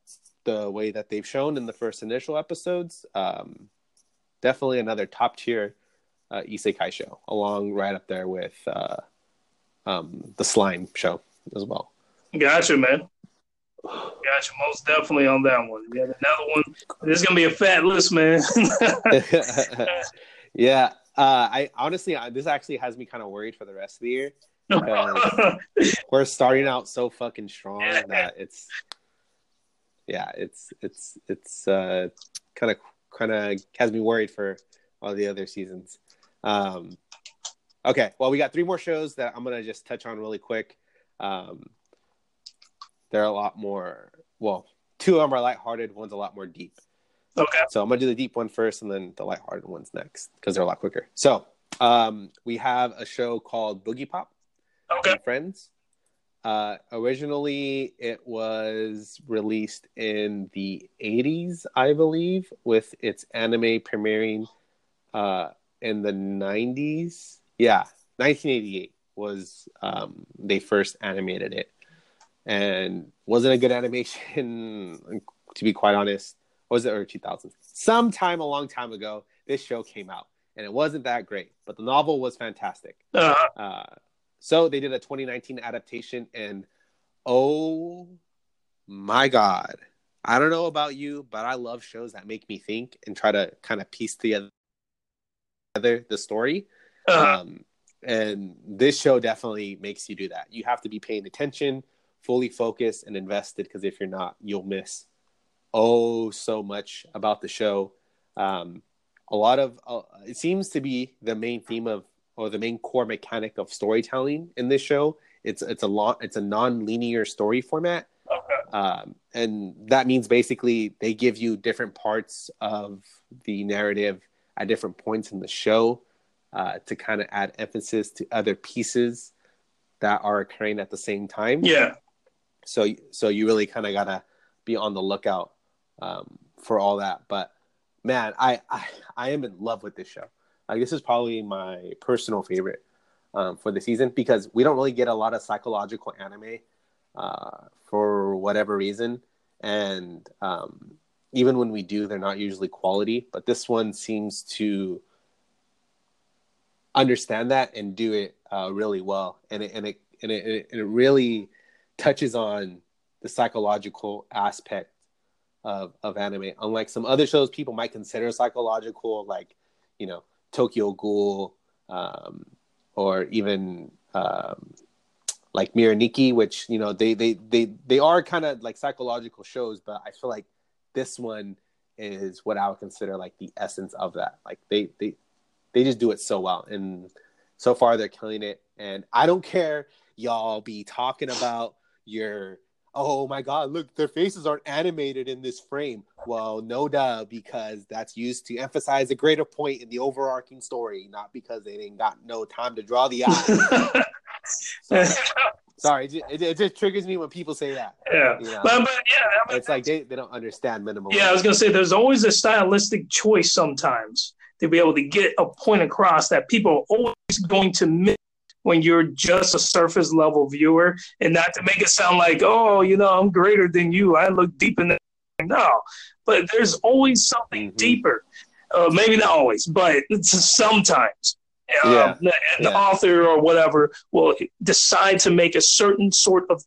the way that they've shown in the first initial episodes, um, definitely another top tier uh, isekai show, along right up there with uh, um, the slime show as well. Gotcha, man. Gotcha. Most definitely on that one. Yeah, another one. This is gonna be a fat list, man. yeah, uh, I honestly, I, this actually has me kind of worried for the rest of the year. We're starting out so fucking strong that it's, yeah, it's it's it's uh, kind of kind of has me worried for all the other seasons. Um, Okay, well, we got three more shows that I'm gonna just touch on really quick. Um, they're a lot more. Well, two of them are lighthearted. One's a lot more deep. Okay. So I'm gonna do the deep one first, and then the lighthearted ones next because they're a lot quicker. So um, we have a show called Boogiepop Okay. Friends. Uh, originally, it was released in the 80s, I believe, with its anime premiering uh, in the 90s. Yeah, 1988 was um, they first animated it, and wasn't a good animation. To be quite honest, was it early 2000s? Sometime a long time ago, this show came out, and it wasn't that great, but the novel was fantastic. Uh, Uh, so they did a 2019 adaptation, and oh my god, I don't know about you, but I love shows that make me think and try to kind of piece together the story. uh, Um, and this show definitely makes you do that. You have to be paying attention, fully focused, and invested because if you're not, you'll miss oh so much about the show. Um, a lot of uh, it seems to be the main theme of or the main core mechanic of storytelling in this show. It's it's a lot it's a non-linear story format. okay. Um, and that means basically they give you different parts of the narrative at different points in the show uh, to kind of add emphasis to other pieces that are occurring at the same time. Yeah. So so you really kind of gotta be on the lookout um, for all that. But man, I, I I am in love with this show. Like this is probably my personal favorite um, for the season because we don't really get a lot of psychological anime uh, for whatever reason, and um, even when we do, they're not usually quality. But this one seems to understand that and do it uh, really well, and it and it and it, and it really touches on the psychological aspect of of anime. Unlike some other shows, people might consider psychological, like you know Tokyo Ghoul, um, or even um, like Mirai Nikki, which you know they they they they are kind of like psychological shows, but I feel like this one is what I would consider like the essence of that. Like they they they just do it so well, and so far they're killing it. And I don't care, y'all be talking about your oh my god, look, their faces aren't animated in this frame. Well, no duh, because that's used to emphasize a greater point in the overarching story, not because they didn't got no time to draw the eye. sorry, sorry it, it, it just triggers me when people say that. yeah. You know? But, but yeah, I mean, It's like they, they don't understand minimal. yeah, I was gonna say there's always a stylistic choice sometimes to be able to get a point across that people are always going to miss when you're just a surface level viewer, and not to make it sound like, oh, you know, I'm greater than you. I look deep in the no, but there's always something Mhm. deeper. Uh, maybe not always, but it's sometimes. Um, Yeah. the, the Yeah. author or whatever will decide to make a certain sort of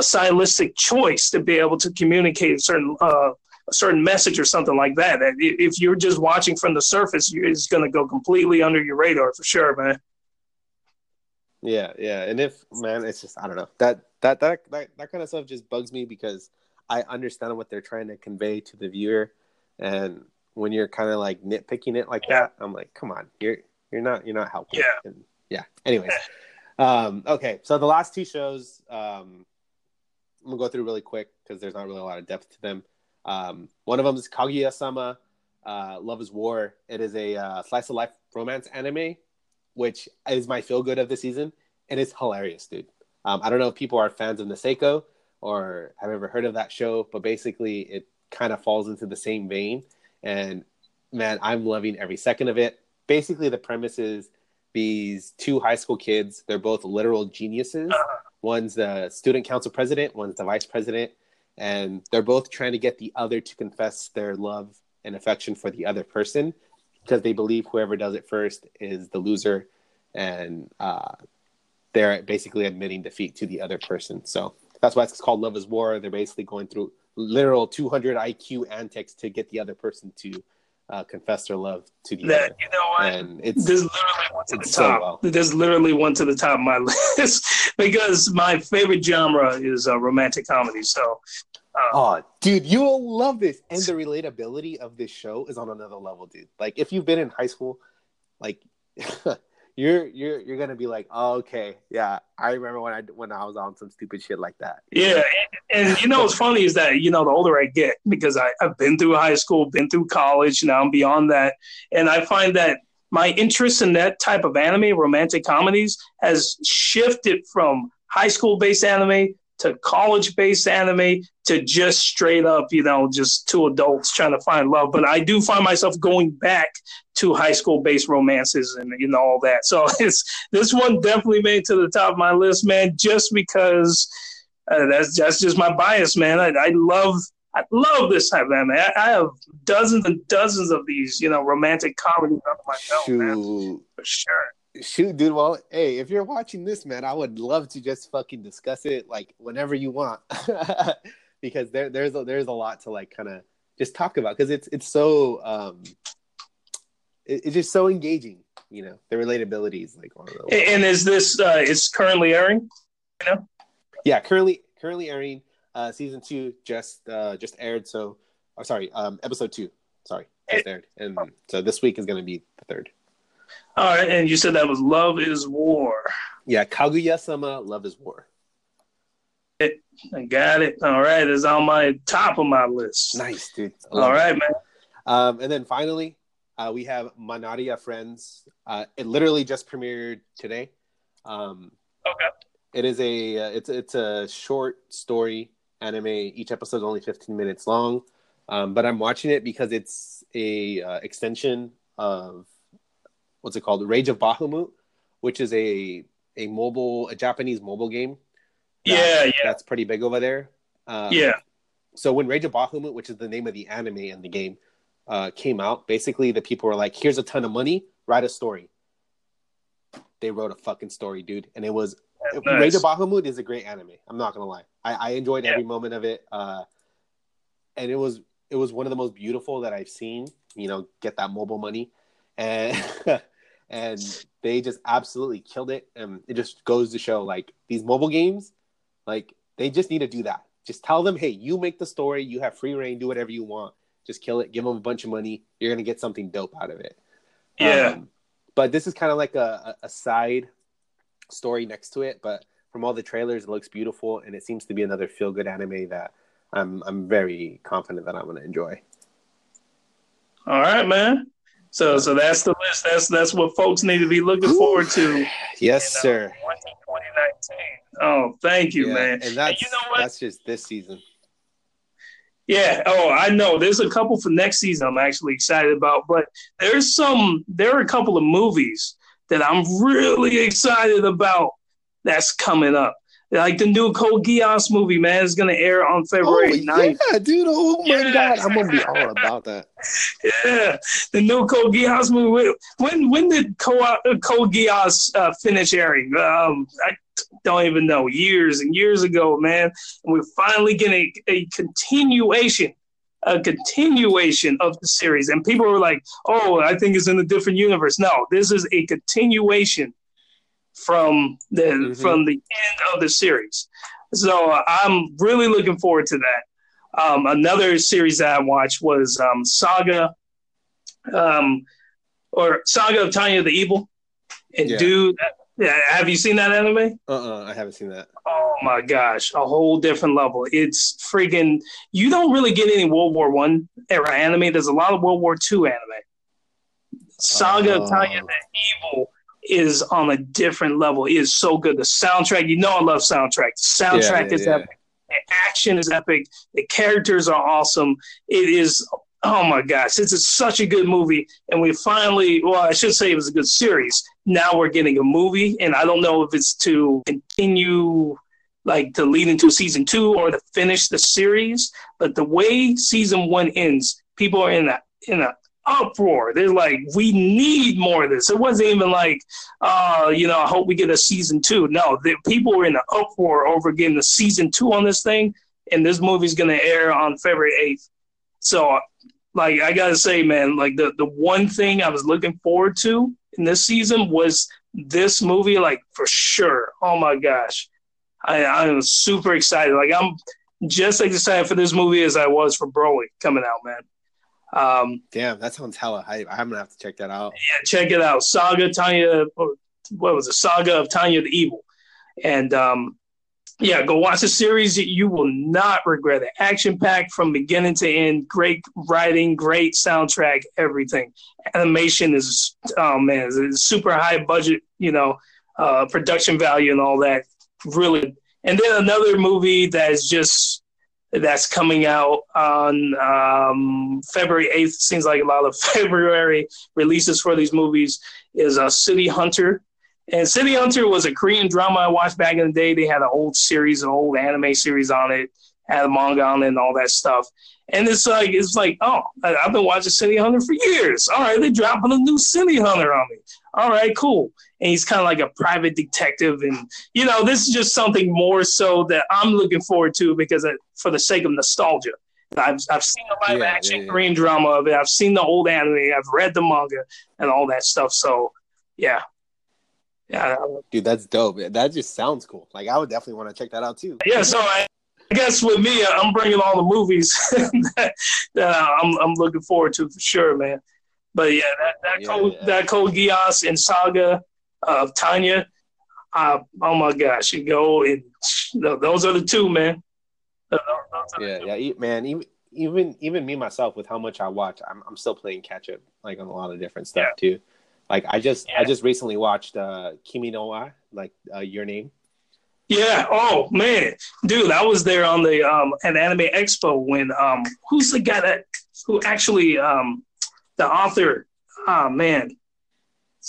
stylistic choice to be able to communicate a certain uh, a certain message or something like that. And If you're just watching from the surface, you- it's going to go completely under your radar for sure, man. Yeah, yeah. And if man, it's just I don't know. That that that that, that kind of stuff just bugs me because I understand what they're trying to convey to the viewer. And when you're kind of like nitpicking it like Yeah. that, I'm like, come on, you're you're not you're not helping. Yeah. And yeah. Anyways. Um, okay, so the last two shows, um, I'm gonna go through really quick because there's not really a lot of depth to them. Um, one of them is Kaguya-sama, uh, Love is War. It is a uh, slice of life romance anime, which is my feel good of the season, and it's hilarious, dude. Um, I don't know if people are fans of Nisekoi or have ever heard of that show, but basically it kind of falls into the same vein. And man, I'm loving every second of it. Basically, the premise is these two high school kids. They're both literal geniuses. One's the student council president, one's the vice president, and they're both trying to get the other to confess their love and affection for the other person because they believe whoever does it first is the loser, and uh, they're basically admitting defeat to the other person. So that's why it's called Love is War. They're basically going through literal 200 IQ antics to get the other person to uh, confess their love to the That other. you know what? And it's This literally one to the it's so top. well. This literally went to the top of my list because my favorite genre is uh, romantic comedy. So, uh, Oh, dude, you will love this. And the relatability of this show is on another level, dude. Like, if you've been in high school, like, you're you're you're gonna be like, oh, okay, yeah, I remember when I when I was on some stupid shit like that. Yeah, and, and you know what's funny is that you know the older I get because I, I've been through high school, been through college, now I'm beyond that, and I find that my interest in that type of anime, romantic comedies, has shifted from high school based anime to college based anime to just straight up, you know, just two adults trying to find love. But I do find myself going back to high school based romances and you know all that. So it's this one definitely made to the top of my list, man, just because uh, that's that's just my bias, man. I, I love I love this type of anime. I, I, have dozens and dozens of these, you know, romantic comedies under my belt, man, for sure. Shoot, dude. Well, hey, if you're watching this, man, I would love to just fucking discuss it like whenever you want, because there there's a, there's a lot to like kind of just talk about because it's it's so um it, it's just so engaging. You know, the relatability is like one of those. And is this uh is currently airing? You know? Yeah, currently currently airing. Uh, season two just uh just aired. So, oh, sorry, um, episode two. Sorry, just aired, and so this week is going to be the third. All right, and you said that was Love is War. Yeah, Kaguya sama Love is War. It, I got it. All right, it's on my top of my list. Nice, dude. All right, it. man. Um, and then finally, uh, we have Manaria Friends. Uh, it literally just premiered today. Um, okay. It is a uh, it's it's a short story anime. Each episode is only 15 minutes long, um, but I'm watching it because it's a uh, extension of what's it called? Rage of Bahamut, which is a a mobile a Japanese mobile game. That, yeah, yeah, that's pretty big over there. Um, yeah. So when Rage of Bahamut, which is the name of the anime and the game, uh, came out, basically the people were like, "Here's a ton of money, write a story." They wrote a fucking story, dude, and it was nice. Rage of Bahamut is a great anime. I'm not gonna lie, I, I enjoyed yeah. every moment of it, uh, and it was it was one of the most beautiful that I've seen. You know, get that mobile money, and and they just absolutely killed it. And it just goes to show, like these mobile games, like they just need to do that. Just tell them, hey, you make the story, you have free reign, do whatever you want. Just kill it, give them a bunch of money. You're gonna get something dope out of it. Yeah. Um, but this is kind of like a, a side story next to it. But from all the trailers, it looks beautiful, and it seems to be another feel good anime that I'm I'm very confident that I'm gonna enjoy. All right, man. So so that's the list. That's that's what folks need to be looking Ooh. forward to. Yes, in, uh, sir. 2019. Oh, thank you, yeah. man. And that's and you know what? that's just this season. Yeah. Oh, I know. There's a couple for next season. I'm actually excited about, but there's some. There are a couple of movies that I'm really excited about. That's coming up. Like the new Code Geass movie, man, is gonna air on February oh, 9th. Yeah, dude. Oh my yeah. god, I'm gonna be all about that. yeah, the new Code Geass movie. When when did Code, Code Geass uh, finish airing? Um, I don't even know. Years and years ago, man. And we're finally getting a, a continuation a continuation of the series. And people were like, oh, I think it's in a different universe. No, this is a continuation from the mm-hmm. from the end of the series. So uh, I'm really looking forward to that. Um, another series that I watched was um, Saga, um, or Saga of Tanya the Evil. And yeah. dude, yeah, have you seen that anime? Uh uh-uh, uh I haven't seen that. Oh my gosh, a whole different level. It's freaking. You don't really get any World War One era anime. There's a lot of World War Two anime. Saga of Tanya the Evil is on a different level. It is so good. The soundtrack, you know, I love soundtrack. The soundtrack yeah, is yeah. epic. The action is epic. The characters are awesome. It is. Oh my gosh, this is such a good movie, and we finally. Well, I should say it was a good series. Now we're getting a movie, and I don't know if it's to continue like to lead into season two or to finish the series. But the way season one ends, people are in a in a uproar. They're like, we need more of this. It wasn't even like, uh, you know, I hope we get a season two. No, the, people were in an uproar over getting the season two on this thing, and this movie's going to air on February 8th. So, like, I got to say, man, like, the, the one thing I was looking forward to in this season was this movie, like, for sure. Oh my gosh. I, I'm super excited. Like, I'm just as excited for this movie as I was for Broly coming out, man. Um, Damn, that sounds hella hype. I'm gonna have to check that out. Yeah, check it out. Saga Tanya what was it? saga of Tanya the Evil, and um, yeah, go watch the series. You will not regret it. Action packed from beginning to end. Great writing, great soundtrack, everything. Animation is oh man, it's super high budget. You know, uh, production value and all that. Really, and then another movie that is just that's coming out on um, February 8th. Seems like a lot of February releases for these movies is uh, City Hunter. And City Hunter was a Korean drama I watched back in the day. They had an old series, an old anime series on it, had a manga on it, and all that stuff. And it's like it's like, oh, I've been watching City Hunter for years. All right, they're dropping a new City Hunter on me. All right, cool. And he's kind of like a private detective, and you know, this is just something more so that I'm looking forward to because it, for the sake of nostalgia. I've I've seen the live yeah, action yeah, yeah. Korean drama of it. I've seen the old anime. I've read the manga and all that stuff. So yeah, yeah, dude, that's dope. That just sounds cool. Like I would definitely want to check that out too. Yeah, so I, I guess with me, uh, I'm bringing all the movies that, that I'm I'm looking forward to for sure, man. But yeah, that that yeah, Code, yeah. that Code Geass and Saga of Tanya. Uh, oh my gosh, you go and those are the two, man. yeah, two. yeah, man. Even even even me myself, with how much I watch, I'm I'm still playing catch up, like on a lot of different stuff yeah. too. Like I just yeah. I just recently watched uh Kimi no Wa, like uh, Your Name. Yeah. Oh man, dude, I was there on the um at Anime Expo when um who's the guy that who actually um the author oh man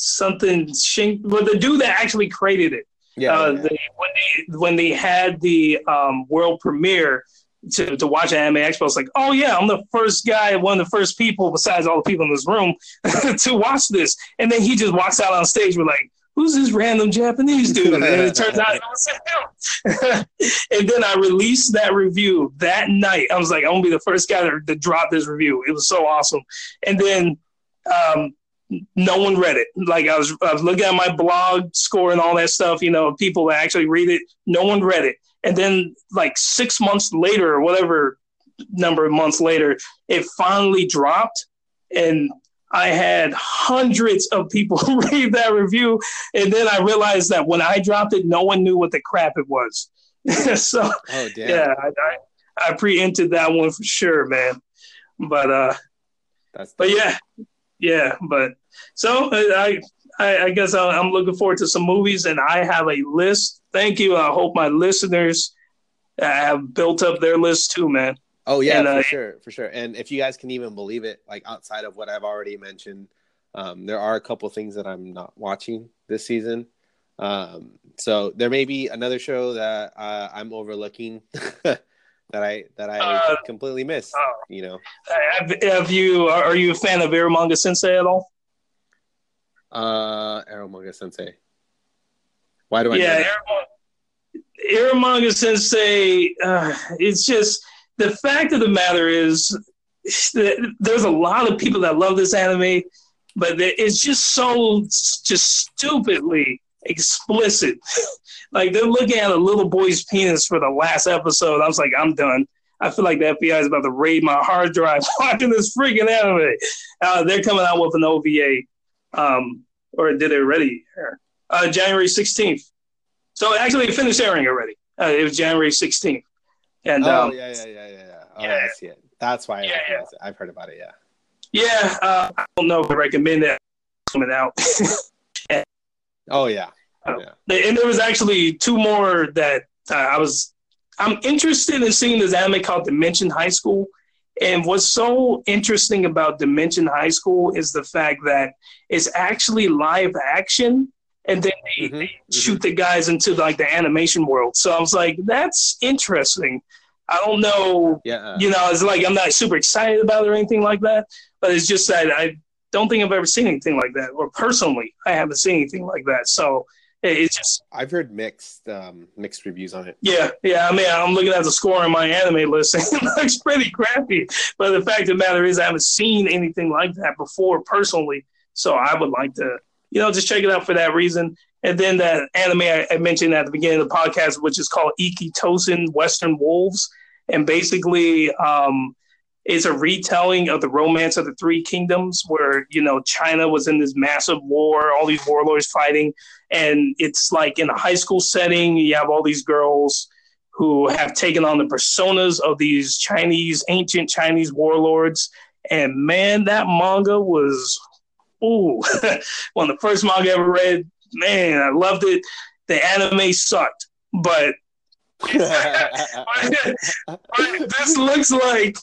something Shing but the dude that actually created it. Yeah. Uh, yeah. The, when they when they had the um world premiere to, to watch Anime Expo. It's like, oh yeah, I'm the first guy, one of the first people besides all the people in this room to watch this. And then he just walks out on stage with like, who's this random Japanese dude? And it turns out it was him. and then I released that review that night. I was like, I'm gonna be the first guy to, to drop this review. It was so awesome. And then um, no one read it. Like I was, I was looking at my blog score and all that stuff. You know, people that actually read it. No one read it. And then like six months later, or whatever number of months later, it finally dropped. And I had hundreds of people read that review. And then I realized that when I dropped it, no one knew what the crap it was. so oh, yeah, I, I, I preempted that one for sure, man. But uh That's but yeah, yeah, but so uh, I I, I guess I'm looking forward to some movies, and I have a list. Thank you. I hope my listeners have built up their list too, man. Oh yeah, and, for uh, sure, for sure. And if you guys can even believe it, like outside of what I've already mentioned, um, there are a couple things that I'm not watching this season. Um, so there may be another show that uh, I'm overlooking that I that I uh, completely missed. Uh, you know, have, have you are you a fan of Eromanga Sensei at all? Uh, Eromanga Sensei. Why do I? Yeah, Eromanga Sensei. Uh, it's just the fact of the matter is that there's a lot of people that love this anime, but it's just so just stupidly explicit. like they're looking at a little boy's penis for the last episode. I was like, I'm done. I feel like the FBI is about to raid my hard drive watching this freaking anime. Uh, they're coming out with an OVA um, or did it already air? Uh, January 16th. So actually, it finished airing already. Uh, it was January 16th. And oh um, yeah, yeah, yeah, yeah, yeah. Oh, yeah. I see it. That's why yeah, yeah. I've heard about it. Yeah. Yeah, uh, I don't know if I recommend it coming out. oh yeah. Oh, yeah. And there was actually two more that uh, I was. I'm interested in seeing this anime called Dimension High School. And what's so interesting about Dimension High School is the fact that it's actually live action, and then they, mm-hmm. they mm-hmm. shoot the guys into like the animation world. So I was like, that's interesting. I don't know, yeah. you know, it's like I'm not super excited about it or anything like that, but it's just that I don't think I've ever seen anything like that, or personally, I haven't seen anything like that. So it's just I've heard mixed um, mixed reviews on it. Yeah, yeah. I mean, I'm looking at the score on my anime list, and it looks pretty crappy. But the fact of the matter is, I haven't seen anything like that before personally. So I would like to, you know, just check it out for that reason. And then that anime I, I mentioned at the beginning of the podcast, which is called Ikki Tousen Western Wolves, and basically, um, It's a retelling of the romance of the three kingdoms where, you know, China was in this massive war, all these warlords fighting. And it's like in a high school setting, you have all these girls who have taken on the personas of these Chinese, ancient Chinese warlords. And man, that manga was, ooh, one of the first manga I ever read. Man, I loved it. The anime sucked, but this looks like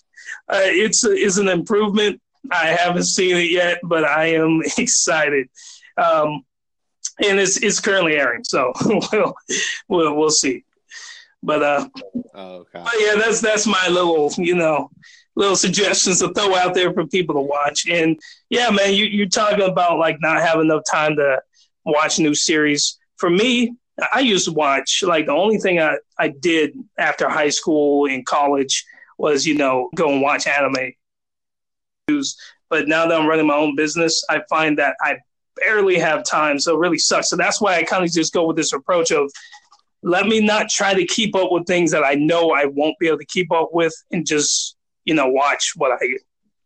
uh, it's it's an improvement. I haven't seen it yet, but I am excited. Um, and it's it's currently airing, so we'll we'll, we'll see. But uh, oh, okay. but yeah, that's that's my little you know little suggestions to throw out there for people to watch. And yeah, man, you you're talking about like not having enough time to watch new series. For me, I used to watch like the only thing I, I did after high school and college was, you know, go and watch anime. But now that I'm running my own business, I find that I barely have time. So it really sucks. So that's why I kind of just go with this approach of let me not try to keep up with things that I know I won't be able to keep up with and just, you know, watch what I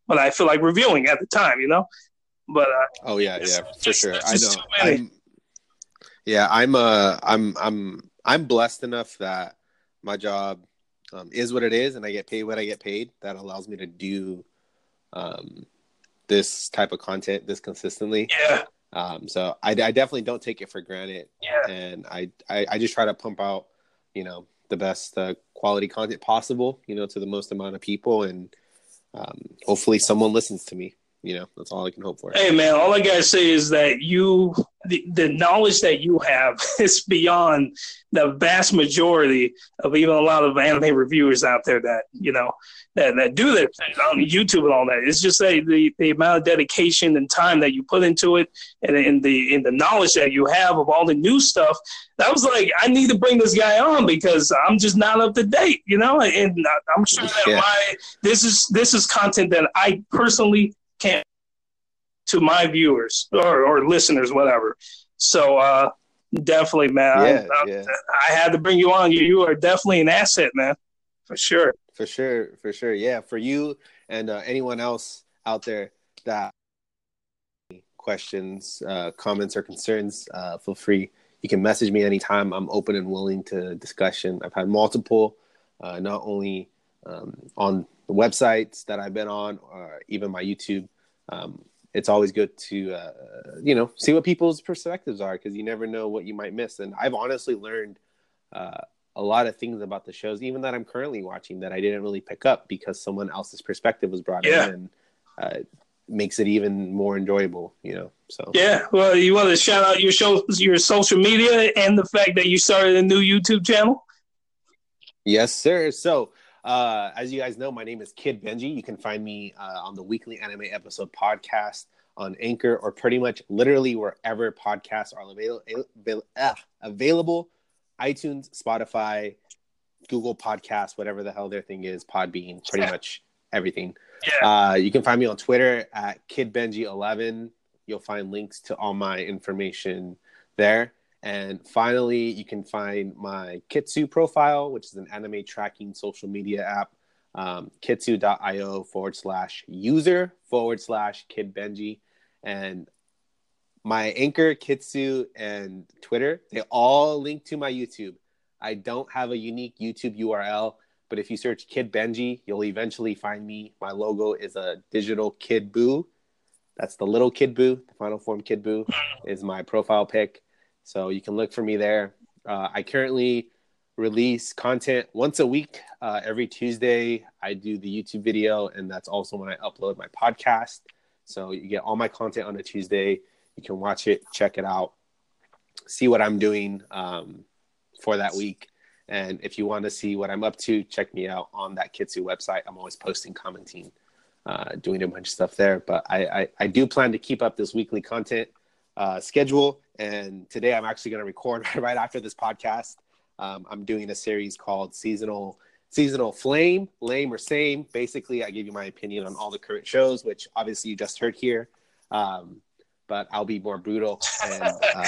what I feel like reviewing at the time, you know? But uh, oh yeah, yeah, for sure. I know. I'm, yeah, I'm uh I'm I'm I'm blessed enough that my job um, is what it is, and I get paid what I get paid. That allows me to do um, this type of content this consistently. Yeah. Um, so I, I definitely don't take it for granted. Yeah. And I, I, I just try to pump out, you know, the best uh, quality content possible, you know, to the most amount of people, and um, hopefully someone listens to me you know that's all i can hope for hey man all i gotta say is that you the, the knowledge that you have is beyond the vast majority of even a lot of anime reviewers out there that you know that, that do their things on YouTube and all that. It's just that the, the amount of dedication and time that you put into it and, and the in the knowledge that you have of all the new stuff. That was like I need to bring this guy on because I'm just not up to date, you know. And I'm sure that yeah. my this is this is content that I personally can't to my viewers or, or listeners, whatever. So uh, definitely, man, yeah, I, yeah. I, had to bring you on. You, you are definitely an asset, man, for sure. For sure, for sure. Yeah, for you and uh, anyone else out there that questions, uh, comments, or concerns, uh, feel free. You can message me anytime. I'm open and willing to discussion. I've had multiple, uh, not only um, on the websites that I've been on, or even my YouTube. Um, it's always good to uh, you know see what people's perspectives are because you never know what you might miss. And I've honestly learned uh, a lot of things about the shows, even that I'm currently watching, that I didn't really pick up because someone else's perspective was brought yeah. in and uh, makes it even more enjoyable. You know. So yeah, well, you want to shout out your show, your social media, and the fact that you started a new YouTube channel. Yes, sir. So uh, as you guys know, my name is Kid Benji. You can find me uh, on the weekly anime episode podcast on Anchor or pretty much literally wherever podcasts are available. Avail- ah, available iTunes, Spotify, Google Podcasts, whatever the hell their thing is, Podbean, pretty much everything. Yeah. Uh, you can find me on Twitter at KidBenji11. You'll find links to all my information there. And finally, you can find my Kitsu profile, which is an anime tracking social media app. Um, kitsu.io forward slash user forward slash kid Benji. And my anchor, Kitsu, and Twitter, they all link to my YouTube. I don't have a unique YouTube URL, but if you search Kid Benji, you'll eventually find me. My logo is a digital Kid Buu. That's the little Kid Buu, The final form Kid Buu is my profile pic. So you can look for me there. Uh, I currently release content once a week. Uh, every Tuesday, I do the YouTube video, and that's also when I upload my podcast. So you get all my content on a Tuesday. You can watch it, check it out, see what I'm doing um, for that week. And if you want to see what I'm up to, check me out on that Kitsu website. I'm always posting, commenting, uh, doing a bunch of stuff there. But I, I, I do plan to keep up this weekly content uh, schedule. And today I'm actually going to record right after this podcast. Um, I'm doing a series called Seasonal Seasonal Flame, Lame or Same. Basically, I give you my opinion on all the current shows, which obviously you just heard here. Um, but I'll be more brutal and uh,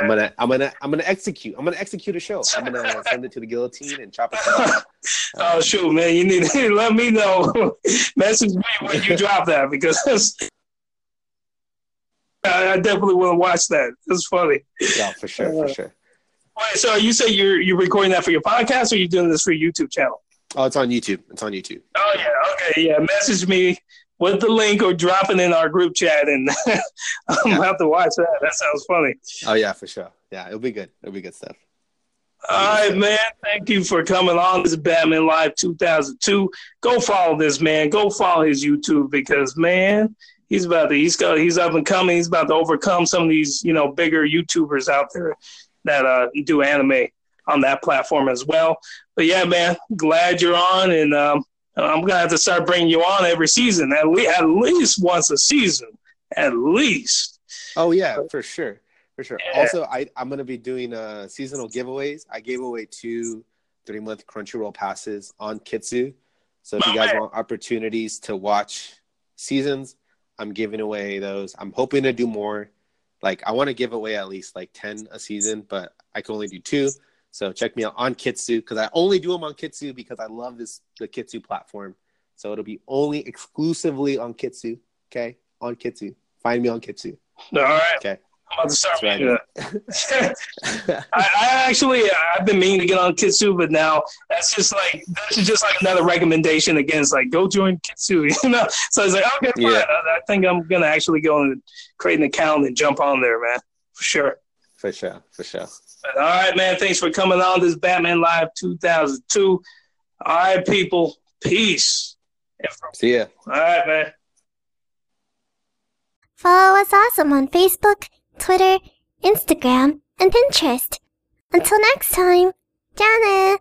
I'm gonna I'm gonna I'm gonna execute. I'm gonna execute a show. I'm gonna send it to the guillotine and chop it. Down. oh shoot, man! You need to let me know. Message me when you drop that because I, definitely want to watch that. It's funny. Yeah, for sure, for uh, sure. Wait, so you say you're you're recording that for your podcast, or you're doing this for your YouTube channel? Oh, it's on YouTube. It's on YouTube. Oh yeah, okay, yeah. Message me with the link or drop it in our group chat, and I'm yeah. gonna have to watch that. That sounds funny. Oh yeah, for sure. Yeah, it'll be good. It'll be good stuff. All right, man. Thank you for coming on. This is Batman Live 2002. Go follow this man. Go follow his YouTube because man, he's about to he's got he's up and coming. He's about to overcome some of these you know bigger YouTubers out there that uh, do anime on that platform as well. But yeah, man, glad you're on, and um, I'm gonna have to start bringing you on every season, at least at least once a season, at least. Oh yeah, for sure, for sure. Yeah. Also, I I'm gonna be doing uh, seasonal giveaways. I gave away two three month Crunchyroll passes on Kitsu. So if My you guys man. want opportunities to watch seasons, I'm giving away those. I'm hoping to do more. Like I want to give away at least like ten a season, but I can only do two. So check me out on Kitsu because I only do them on Kitsu because I love this the Kitsu platform. So it'll be only exclusively on Kitsu. Okay, on Kitsu. Find me on Kitsu. All right. Okay. I'm about to start right. I, I, actually I've been meaning to get on Kitsu, but now that's just like that's just like another recommendation against like go join Kitsu, you know. So I was like, okay, fine. Yeah. I, I, think I'm gonna actually go and create an account and jump on there, man, for sure. For sure, for sure. But, all right, man. Thanks for coming on this Batman Live 2002. All right, people. Peace. See ya. All right, man. Follow us awesome on Facebook, Twitter, Instagram, and Pinterest. Until next time, Janet.